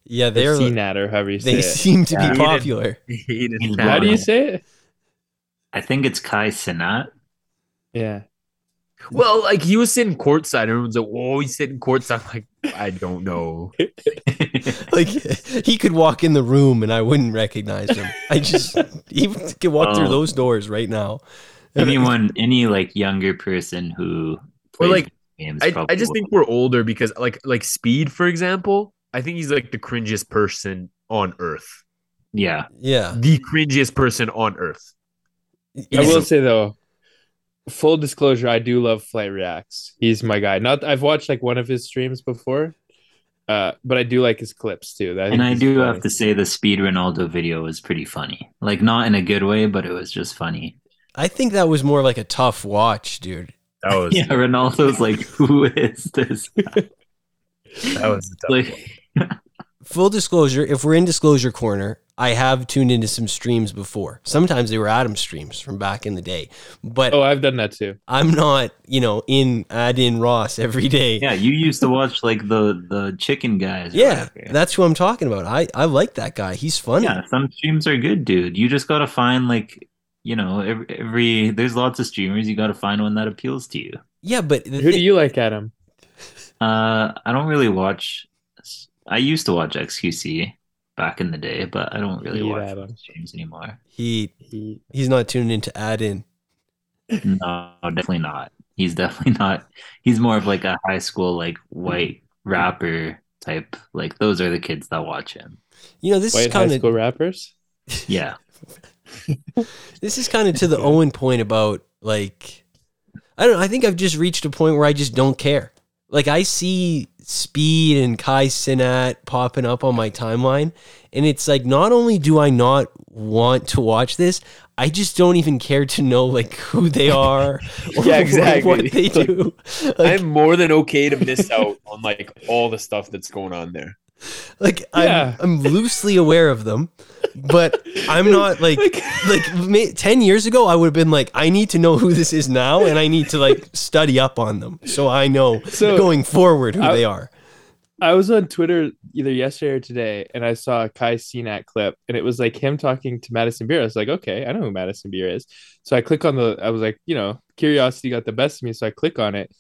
yeah, they're Cenat or however you say they it. seem to Yeah. be popular. Hated He's that. How do you say it? I think it's Kai Cenat. Yeah. Well, like he was sitting courtside. Everyone's like, "Whoa, he's sitting courtside." I'm like, I don't know. Like he could walk in the room and I wouldn't recognize him. I just he could walk through Oh. those doors right now. Anyone, any like younger person who Or, like, games, I, I just will. think we're older because like like Speed, for example. I think he's like the cringiest person on earth. yeah. Yeah, The cringiest person on earth. I will say though, full disclosure, I do love Flight Reacts. He's my guy. Not I've watched like one of his streams before. Uh, but I do like his clips too. And I do have to say the Speed Ronaldo video was pretty funny. Like not in a good way, but it was just funny. I think that was more like a tough watch, dude. That was Yeah, Ronaldo's like, who is this? that was tough Like, Full disclosure, if we're in disclosure corner, I have tuned into some streams before. Sometimes they were Adam streams from back in the day, but Oh, I've done that too. I'm not, you know, in Adin Ross every day. Yeah, you used to watch like the the chicken guys. Yeah, whatever. that's who I'm talking about. I, I like that guy. He's funny. yeah. Some streams are good, dude. You just gotta find like you know every, every there's lots of streamers. You gotta find one that appeals to you. Yeah, but the Who do you like, Adam? Uh, I don't really watch. I used to watch XQC back in the day, but I don't really Hate watch Adam. streams anymore. he He, he's not tuning into Adin. No, definitely not. He's definitely not. He's more of like a high school like white rapper type. Like those are the kids that watch him. You know, this is white high kind school of rappers. Yeah. this is kind of to the Owen point about like I don't know. I think I've just reached a point where I just don't care. Like I see Speed and Kai Cenat popping up on my timeline, and it's like not only do I not want to watch this, I just don't even care to know like who they are or Yeah, exactly. what they do. Like, I'm more than okay to miss out on like all the stuff that's going on there. Like Yeah. I'm, I'm loosely aware of them, but I'm not like like ma- 10 years ago I would have been like I need to know who this is now and I need to like study up on them so I know So, going forward who I- they are. I was on Twitter either yesterday or today, and I saw a Kai Cenat clip, and it was like him talking to Madison Beer. I was like, okay, I know who Madison Beer is. So I click on the, I was like, you know, curiosity got the best of me, so I click on it,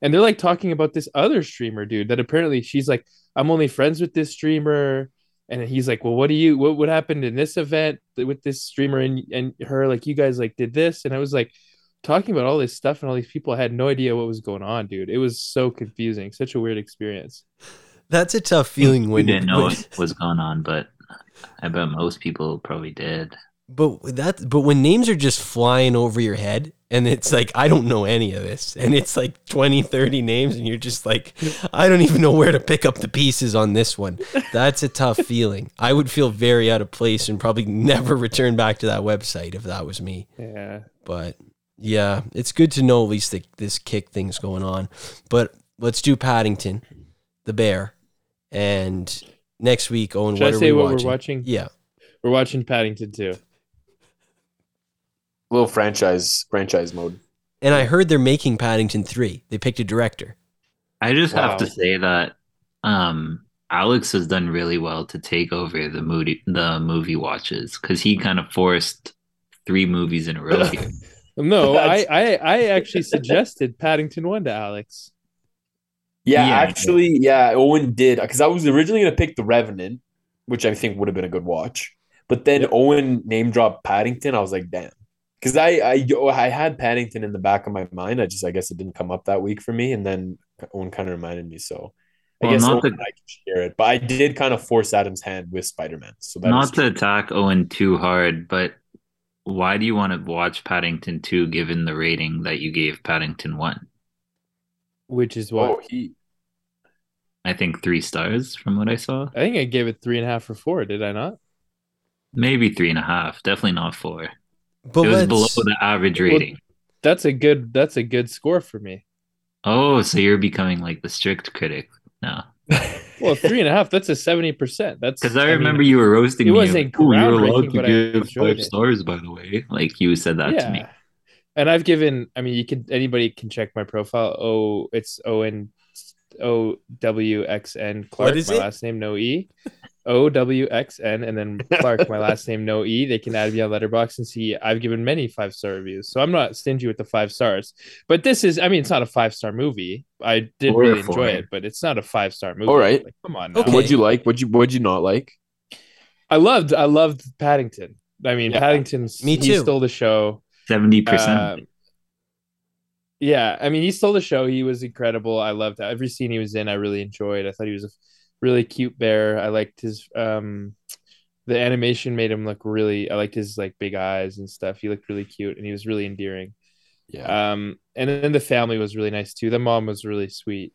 and they're like talking about this other streamer dude that apparently she's like, I'm only friends with this streamer, and he's like, well, what do you, what what happened in this event with this streamer and and her? Like, you guys like did this, and I was like. Talking about all this stuff and all these people, I had no idea what was going on, dude. It was so confusing, such a weird experience. That's a tough feeling We when didn't know what was going on, but I bet most people probably did. But that but when names are just flying over your head and it's like I don't know any of this and it's like 20 30 names and you're just like I don't even know where to pick up the pieces on this one. That's a tough feeling. I would feel very out of place and probably never return back to that website if that was me. Yeah. But yeah, it's good to know at least that this kick thing's going on. But let's do Paddington, the bear, and next week, Owen. Should what I are say we what watching? we're watching? Yeah, We're watching Paddington too. Little franchise franchise mode. and I heard they're making Paddington three. They picked a director. I just have to say that um Alex has done really well to take over the movie the movie watches because he kind of forced three movies in a row here. No, I, I I actually suggested Paddington one to Alex. Yeah, Yeah. actually, yeah, Owen did because I was originally gonna pick The Revenant, which I think would have been a good watch. But then Owen name dropped Paddington. I was like, damn. Because I, I I had Paddington in the back of my mind. I just I guess it didn't come up that week for me, and then Owen kind of reminded me. So I Well, guess not Owen the- and I can share it. But I did kind of force Adam's hand with Spider Man. So that is Not to attack Owen too hard, but why do you want to watch Paddington 2 given the rating that you gave Paddington 1? Which is what oh he I think three stars from what I saw. I think I gave it three and a half or four, did I not? Maybe three and a half. Definitely not four. But it was below the average rating. That's a good that's a good score for me. Oh, so you're becoming like the strict critic now. Well, three and a half, that's a seventy percent. That's Because I, mean, remember you were roasting it me. wasn't like, "Oh, you're allowed to give five it." stars, by the way. Like you said that to me. And I've given I mean you can anybody can check my profile. Oh it's O N O W X N Clark. is my it? last name no E. O W X N and then Clark, my last name no E. They can add me on Letterboxd and see I've given many five star reviews. So I'm not stingy with the five stars. But this is I mean it's not a five star movie. I did Or really enjoy it, but it's not a five star movie. All right. Like, come on. Now. Okay. what'd you like? What'd you what'd you not like? I loved I loved Paddington. I mean Yeah. Paddington's Me too. he too. stole the show. Seventy percent. Um, yeah, I mean, he stole the show. He was incredible. I loved every scene he was in. I really enjoyed. I thought he was a really cute bear. I liked his um, the animation made him look really. I liked his like big eyes and stuff. He looked really cute and he was really endearing. Yeah. Um, and then the family was really nice too. The mom was really sweet.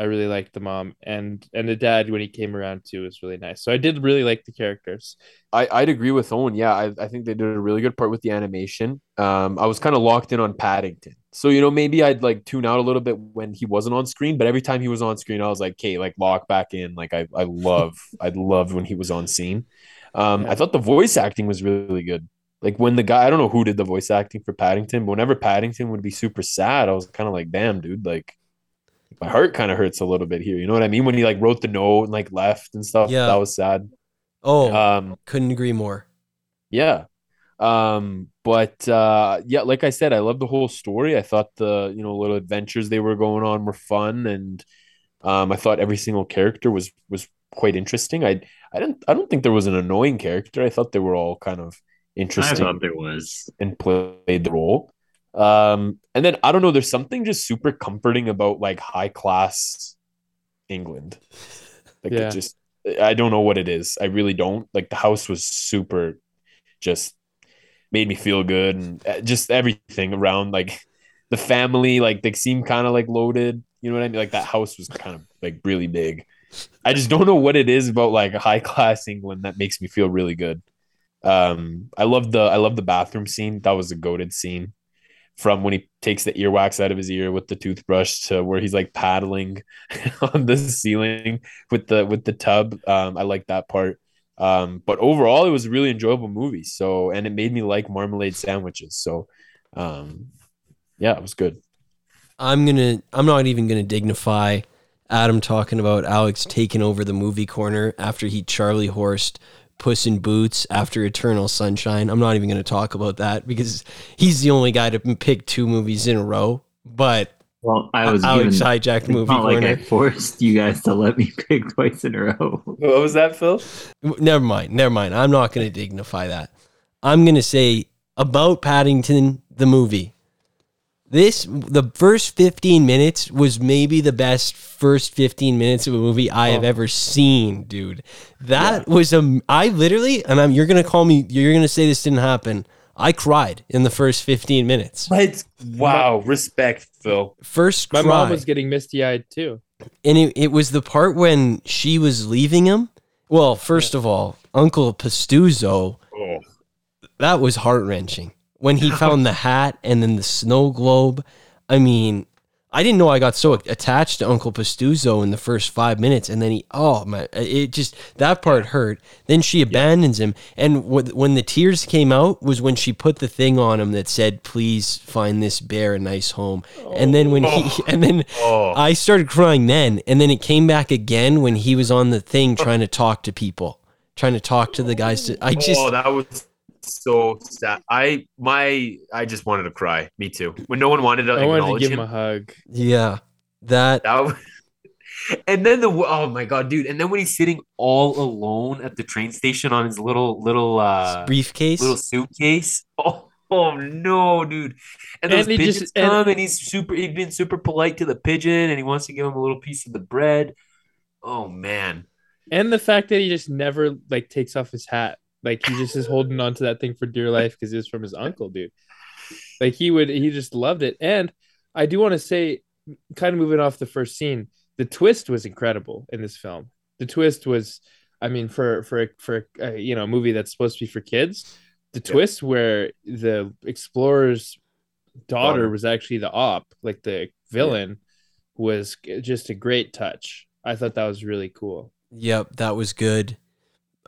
I really liked the mom and and the dad when he came around too was really nice. So I did really like the characters. I, I'd agree with Owen. Yeah, I, I think they did a really good part with the animation. Um, I was kind of locked in on Paddington. So, you know, maybe I'd like tune out a little bit when he wasn't on screen, but every time he was on screen, I was like, okay, like lock back in. Like I, I love, I loved when he was on scene. Um, Yeah. I thought the voice acting was really good. Like when the guy, I don't know who did the voice acting for Paddington, but whenever Paddington would be super sad, I was kind of like, damn, dude, like my heart kind of hurts a little bit here. You know what I mean? When he like wrote the note and like left and stuff, Yeah. that was sad. Oh, Um, couldn't agree more. yeah. Um, but uh yeah, like I said, I love the whole story. I thought the, you know, little adventures they were going on were fun and um I thought every single character was was quite interesting. I I didn't I don't think there was an annoying character. I thought they were all kind of interesting. I interesting thought there was. and played the role. Um and then I don't know, there's something just super comforting about like high class England. Like Yeah. it just I don't know what it is. I really don't. Like the house was super just made me feel good and uh, just everything around like the family like they seemed kind of like loaded you know what i mean like that house was kind of like really big i just don't know what it is about like high class england that makes me feel really good um i love the i love the bathroom scene that was a goaded scene from when he takes the earwax out of his ear with the toothbrush to where he's like paddling on the ceiling with the with the tub um i like that part um, but overall, it was a really enjoyable movie. So, and it made me like marmalade sandwiches. So, um, yeah, it was good. I'm gonna. I'm not even gonna dignify Adam talking about Alex taking over the movie corner after he Charlie horsed Puss in Boots after Eternal Sunshine. I'm not even gonna talk about that because he's the only guy to pick two movies in a row. But Well, I was Alex given. hijacked It's movie not like I forced you guys to let me pick twice in a row. What was that, Phil? Never mind. Never mind. I'm not going to dignify that. I'm going to say about Paddington, the movie. This, the first 15 minutes was maybe the best first 15 minutes of a movie I have Oh. ever seen, dude. That was a, I literally, and I'm, you're going to call me, you're going to say this didn't happen. I cried in the first 15 minutes. But wow, respect, Phil. First My cry. mom was getting misty eyed too. and it, it was the part when she was leaving him. Well, first of all, Uncle Pastuzo, Oh, that was heart wrenching. When he found the hat and then the snow globe. I mean, I didn't know I got so attached to Uncle Pastuzo in the first five minutes, and then he, oh my, it just that part hurt. Then she abandons him, and wh- when the tears came out was when she put the thing on him that said, "Please find this bear a nice home." And then when he, oh. and then oh, I started crying then, and then it came back again when he was on the thing trying to talk to people, trying to talk to the guys. To, I oh, just, oh, that was so sad. I my I just wanted to cry. Me too. When no one wanted to I wanted to acknowledge give him. him a hug. yeah, that That was, and then the oh my god, dude! And then when he's sitting all alone at the train station on his little little uh briefcase. little suitcase. Oh, oh no, dude! And those And he pigeons just- and- come, and, he's super. He's been super polite to the pigeon, and he wants to give him a little piece of the bread. Oh man, And the fact that he just never like takes off his hat. Like he just is holding on to that thing for dear life because it was from his uncle, dude. Like he would he just loved it. And I do want to say, kind of moving off the first scene, the twist was incredible in this film. The twist was, I mean, for for for uh, you know a movie that's supposed to be for kids, the twist where the explorer's daughter Daughter. was actually the op, like the villain, was just a great touch. I thought that was really cool. Yep, that was good.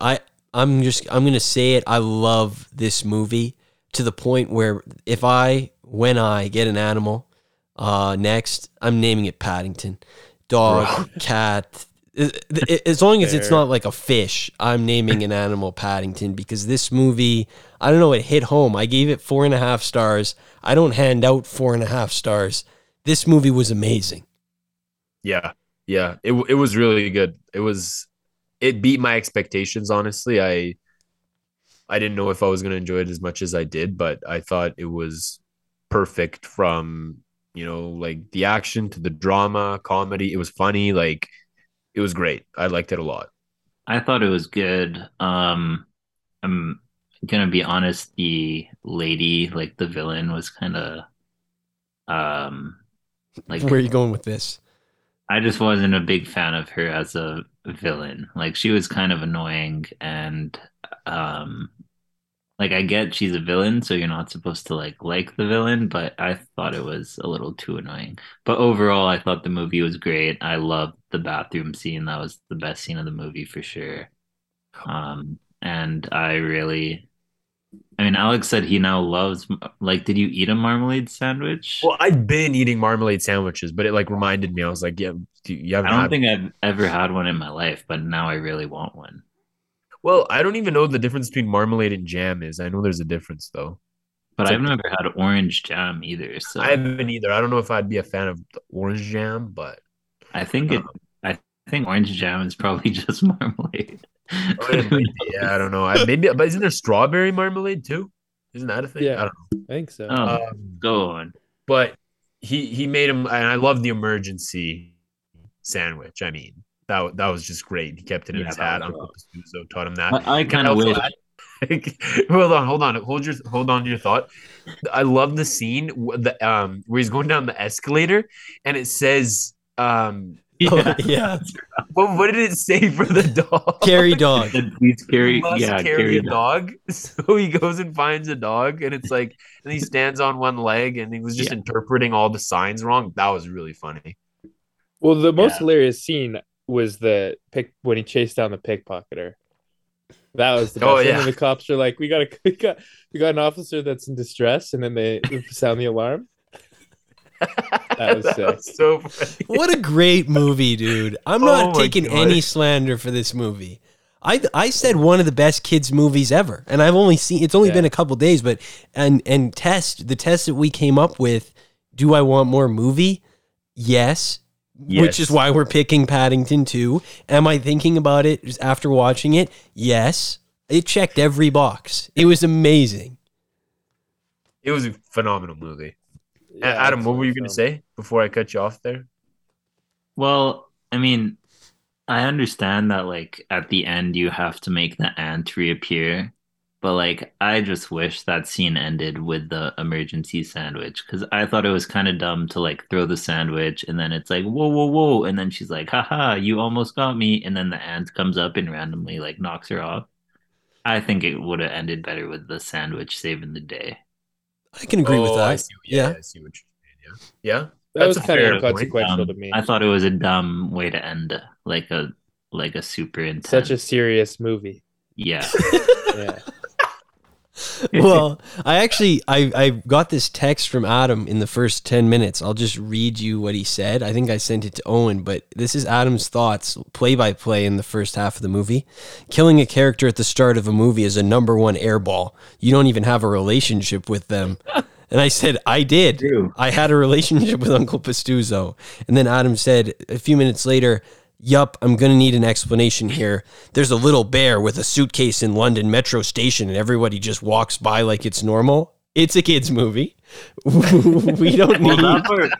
I I'm just I'm gonna say it. I love this movie to the point where if I when I get an animal, uh, next I'm naming it Paddington, dog, cat. As long as it's not like a fish, I'm naming an animal Paddington because this movie, I don't know, it hit home. I gave it four and a half stars. I don't hand out four and a half stars. This movie was amazing. yeah, yeah. It it was really good. It was. It beat my expectations. Honestly, I. I didn't know if I was going to enjoy it as much as I did, but I thought it was perfect from you know like the action to the drama, comedy. It was funny. Like it was great. I liked it a lot. I thought it was good. Um, I'm gonna be honest. The lady, like the villain, was kind of, um, like Where are you going with this? I just wasn't a big fan of her as a villain. Like she was kind of annoying and um like I get she's a villain, so you're not supposed to like like the villain, but I thought it was a little too annoying. But overall, I thought the movie was great. I loved the bathroom scene. That was the best scene of the movie for sure. Um and I really I mean, Alex said he now loves like did you eat a marmalade sandwich? Well, I've been eating marmalade sandwiches, but it like reminded me. I was like, yeah, do you, haven't I don't had think I've ever had one in my life, but now I really want one. Well, I don't even know the difference between marmalade and jam is. I know there's a difference though. But It's I've like- never had orange jam either. So I haven't either. I don't know if I'd be a fan of the orange jam, but I think it. Um, I think orange jam is probably just marmalade. Oh, it might be. yeah, I don't know. I, maybe, but isn't there strawberry marmalade too? Isn't that a thing? Yeah. I don't know. I think so. Oh, Um, go on. but he he made him, and I love the emergency sandwich. I mean, that that was just great. He kept it in Yeah, his hat. was Uncle Pastuzo taught him that. I, I kind of also wish. hold on, hold on, hold your hold on to your thought. I love the scene the um where he's going down the escalator and it says um Oh, yeah. what, what did it say for the dog? Carry dog. Said, Please carry. He must yeah, carry, carry. a dog. So he goes and finds a dog, and it's like, and he stands on one leg, and he was just Yeah. interpreting all the signs wrong. That was really funny. well, the most yeah. hilarious scene was the pick when he chased down the pickpocketer. That was the oh, best. Oh, yeah. then the cops are like, "We got a we got we got an officer that's in distress," and then they sound the alarm. That was sick. so funny. What a great movie, dude. I'm Oh not my taking God. any slander for this movie. I I said one of the best kids movies ever. And I've only seen it's only Yeah. been a couple days, but and and test the test that we came up with, do I want more movie? Yes. Which is why we're picking Paddington 2. Am I thinking about it after watching it? Yes. It checked every box. It was amazing. It was a phenomenal movie. Yeah, Adam, what were you going to say before I cut you off there? Well, I mean, I understand that like at the end you have to make the ant reappear, but like I just wish that scene ended with the emergency sandwich because I thought it was kind of dumb to like throw the sandwich and then it's like whoa whoa whoa and then she's like haha you almost got me and then the ant comes up and randomly like knocks her off. I think it would have ended better with the sandwich saving the day. I can agree with Oh, that. I see, yeah, yeah. I see what you're saying. Yeah. Yeah. That That's was a kind fair of point. inconsequential Um, to me. I thought it was a dumb way to end like a like a super intense. Such a serious movie. yeah. Yeah. well, I actually I, I got this text from Adam in the first 10 minutes. I'll just read you what he said. I think I sent it to Owen, but this is Adam's thoughts play by play in the first half of the movie. Killing a character at the start of a movie is a number one airball. You don't even have a relationship with them. And I said, I did. I had a relationship with Uncle Pastuzo. And then Adam said a few minutes later, Yup, I'm going to need an explanation here. There's a little bear with a suitcase in London Metro Station, and everybody just walks by like it's normal. It's a kid's movie. we don't Well, need. that part,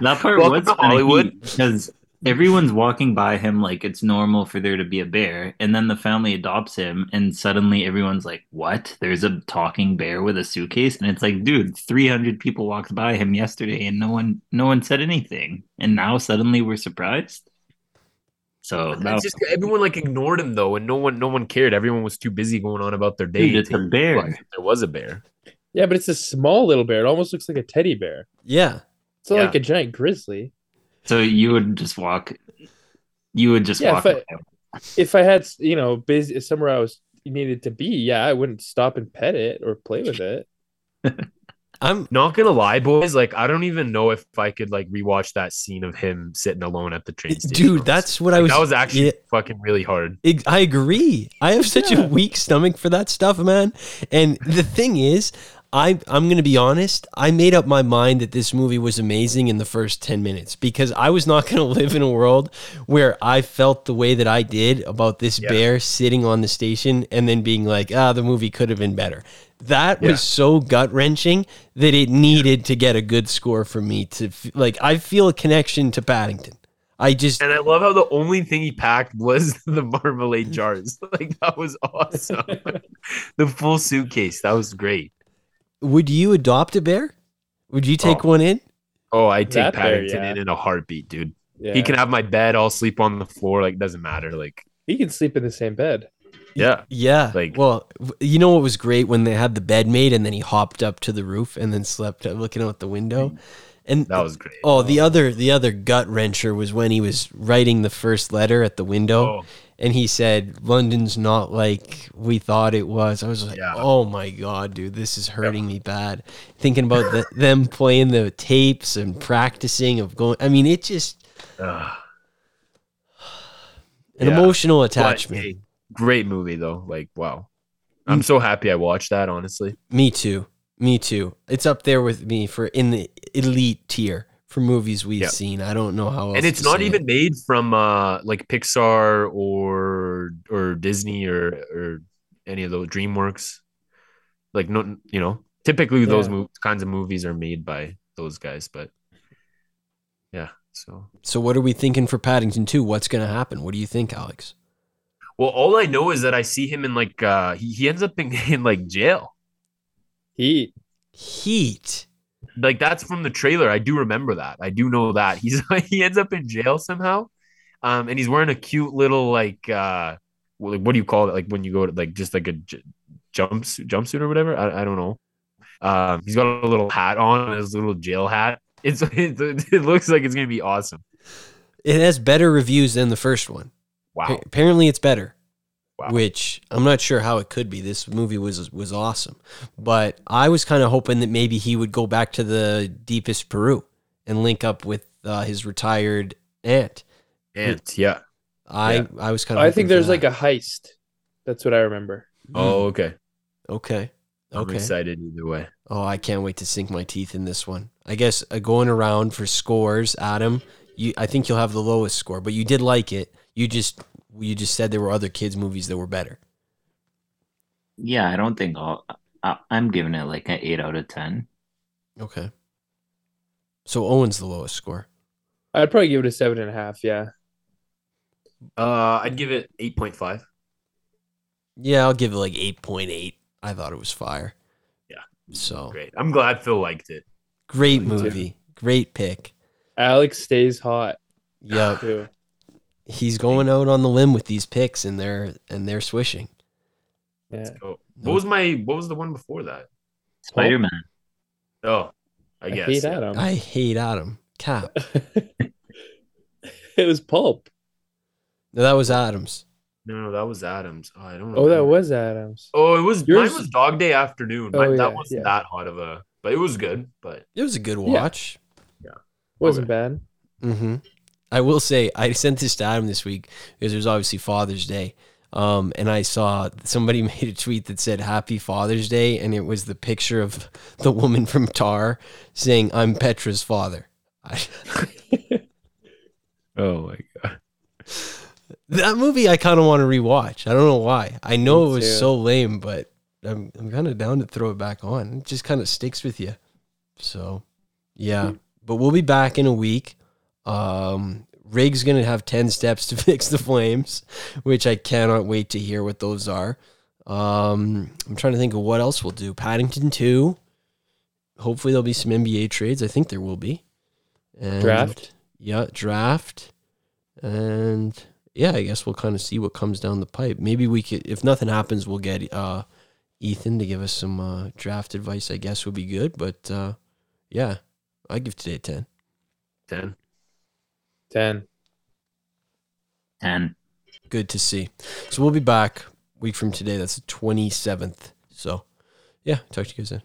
that part Welcome was Hollywood. because everyone's walking by him like it's normal for there to be a bear, and then the family adopts him, and suddenly everyone's like, "What? There's a talking bear with a suitcase?" And it's like, dude, 300 people walked by him yesterday, and no one, no one said anything, and now suddenly we're surprised. So that It's was, just everyone like ignored him though, and no one no one cared. Everyone was too busy going on about their day. Dude, it's a bear. realize There was a bear. Yeah, but it's a small little bear. It almost looks like a teddy bear. Yeah. It's not Yeah. like a giant grizzly. so you would just walk, you would just Yeah, walk. if I- If I had, you know, busy somewhere I was needed to be, yeah, I wouldn't stop and pet it or play with it. I'm. Not gonna lie, boys. Like I don't even know if I could like rewatch that scene of him sitting alone at the train station. Dude, that's what I was. that was actually yeah. fucking really hard. Ex- I agree. I have such Yeah. a weak stomach for that stuff, man. And the thing is, I I'm going to be honest, I made up my mind that this movie was amazing in the first 10 minutes because I was not going to live in a world where I felt the way that I did about this Yeah. bear sitting on the station and then being like, "Ah, the movie could have been better." That Yeah. was so gut-wrenching that it needed to get a good score for me to like I feel a connection to Paddington. I just And I love how the only thing he packed was the marmalade jars. Like that was awesome. the full suitcase. That was great. Would you adopt a bear? Would you take Oh. one in? Oh, I take That bear, Paddington yeah. in in a heartbeat, dude. Yeah. He can have my bed. I'll sleep on the floor. Like doesn't matter. Like he can sleep in the same bed. yeah, Yeah. Like- well, you know what was great when they had the bed made and then he hopped up to the roof and then slept uh, looking out the window. And that was great. oh, the other the other gut wrencher was when he was writing the first letter at the window Oh, and he said London's not like we thought it was. I was like, Yeah. "Oh my god, dude, this is hurting me bad." Thinking about the, them playing the tapes and practicing of going I mean, it just ugh. an Yeah. emotional attachment. great movie though. Like wow, I'm mm. so happy I watched that. Honestly, Me too. Me too. It's up there with me for in the elite tier for movies we've Yeah. seen. I don't know how else. and it's to not say even it. made from uh like Pixar or or Disney or or any of those DreamWorks. Like no, you know, typically those mo- kinds of movies are made by those guys, but yeah. So So what are we thinking for Paddington 2? What's going to happen? What do you think, Alex? well, all I know is that I see him in like uh he, he ends up in, in like jail. Heat. Heat. Like that's from the trailer. I do remember that. I do know that he's he ends up in jail somehow, um, and he's wearing a cute little like uh, like what do you call it? Like when you go to like just like a j- jumpsuit jumpsuit or whatever. I, I don't know. Um, he's got a little hat on, his little jail hat. It's it, it looks like it's gonna be awesome. It has better reviews than the first one. Wow. A- Apparently it's better. Wow. Which I'm not sure how it could be. This movie was was awesome. But I was kind of hoping that maybe he would go back to the deepest Peru and link up with uh, his retired aunt. Aunt, yeah. I Yeah. I was kind of I think there's like a heist. That's what I remember. Oh, okay. okay. I'm Okay. excited either way. Oh, I can't wait to sink my teeth in this one. I guess uh, going around for scores, Adam, you I think you'll have the lowest score, but you did like it. You just you just said there were other kids movies that were better. Yeah, I don't think I'll. I, I'm giving it like an eight out of ten. Okay. So Owen's the lowest score. I'd probably give it a seven and a half. Yeah. Uh, I'd give it eight point five. Yeah, I'll give it like 8.8. I thought it was fire. Yeah. So, great, Great. I'm glad Phil liked it. Me too. movie. Great pick. Alex stays hot Yep. Too. He's going out on the limb with these picks and they're and they're swishing. Yeah. Oh, what was my what was the one before that? Spider Man. Oh, I I guess. hate yeah. Adam. I hate Adam. Cap. it was pulp. No, that was Adams. No, no, that was Adams. Oh, I don't know. Oh, that was Adams. Oh, it was Yours- mine was Dog Day Afternoon. Oh, Mine, yeah, that wasn't yeah. that hot of a, but it was good. But It was a good watch. Yeah, wasn't bad. Mm-hmm. I will say I sent this to Adam this week because it was obviously Father's Day. Um, and I saw somebody made a tweet that said Happy Father's Day, and it was the picture of the woman from Tar saying, I'm Petra's father. Oh my god, that movie I kind of want to rewatch. I don't know why. I know it was so lame, but I'm, I'm kind of down to throw it back on. It just kind of sticks with you. So, yeah. But we'll be back in a week. Um, Rig's going to have 10 steps to fix the flames, which I cannot wait to hear what those are. Um, I'm trying to think of what else we'll do. Paddington 2. Hopefully, there'll be some NBA trades. I think there will be. And, Draft? Yeah, draft. And yeah, I guess we'll kind of see what comes down the pipe. Maybe we could, if nothing happens, we'll get uh, Ethan to give us some uh, draft advice. I guess would be good. But uh, yeah, I give today 10. ten. Ten. Ten. Ten. Good to see. So we'll be back week from today. That's the twenty seventh. So yeah, talk to you guys then.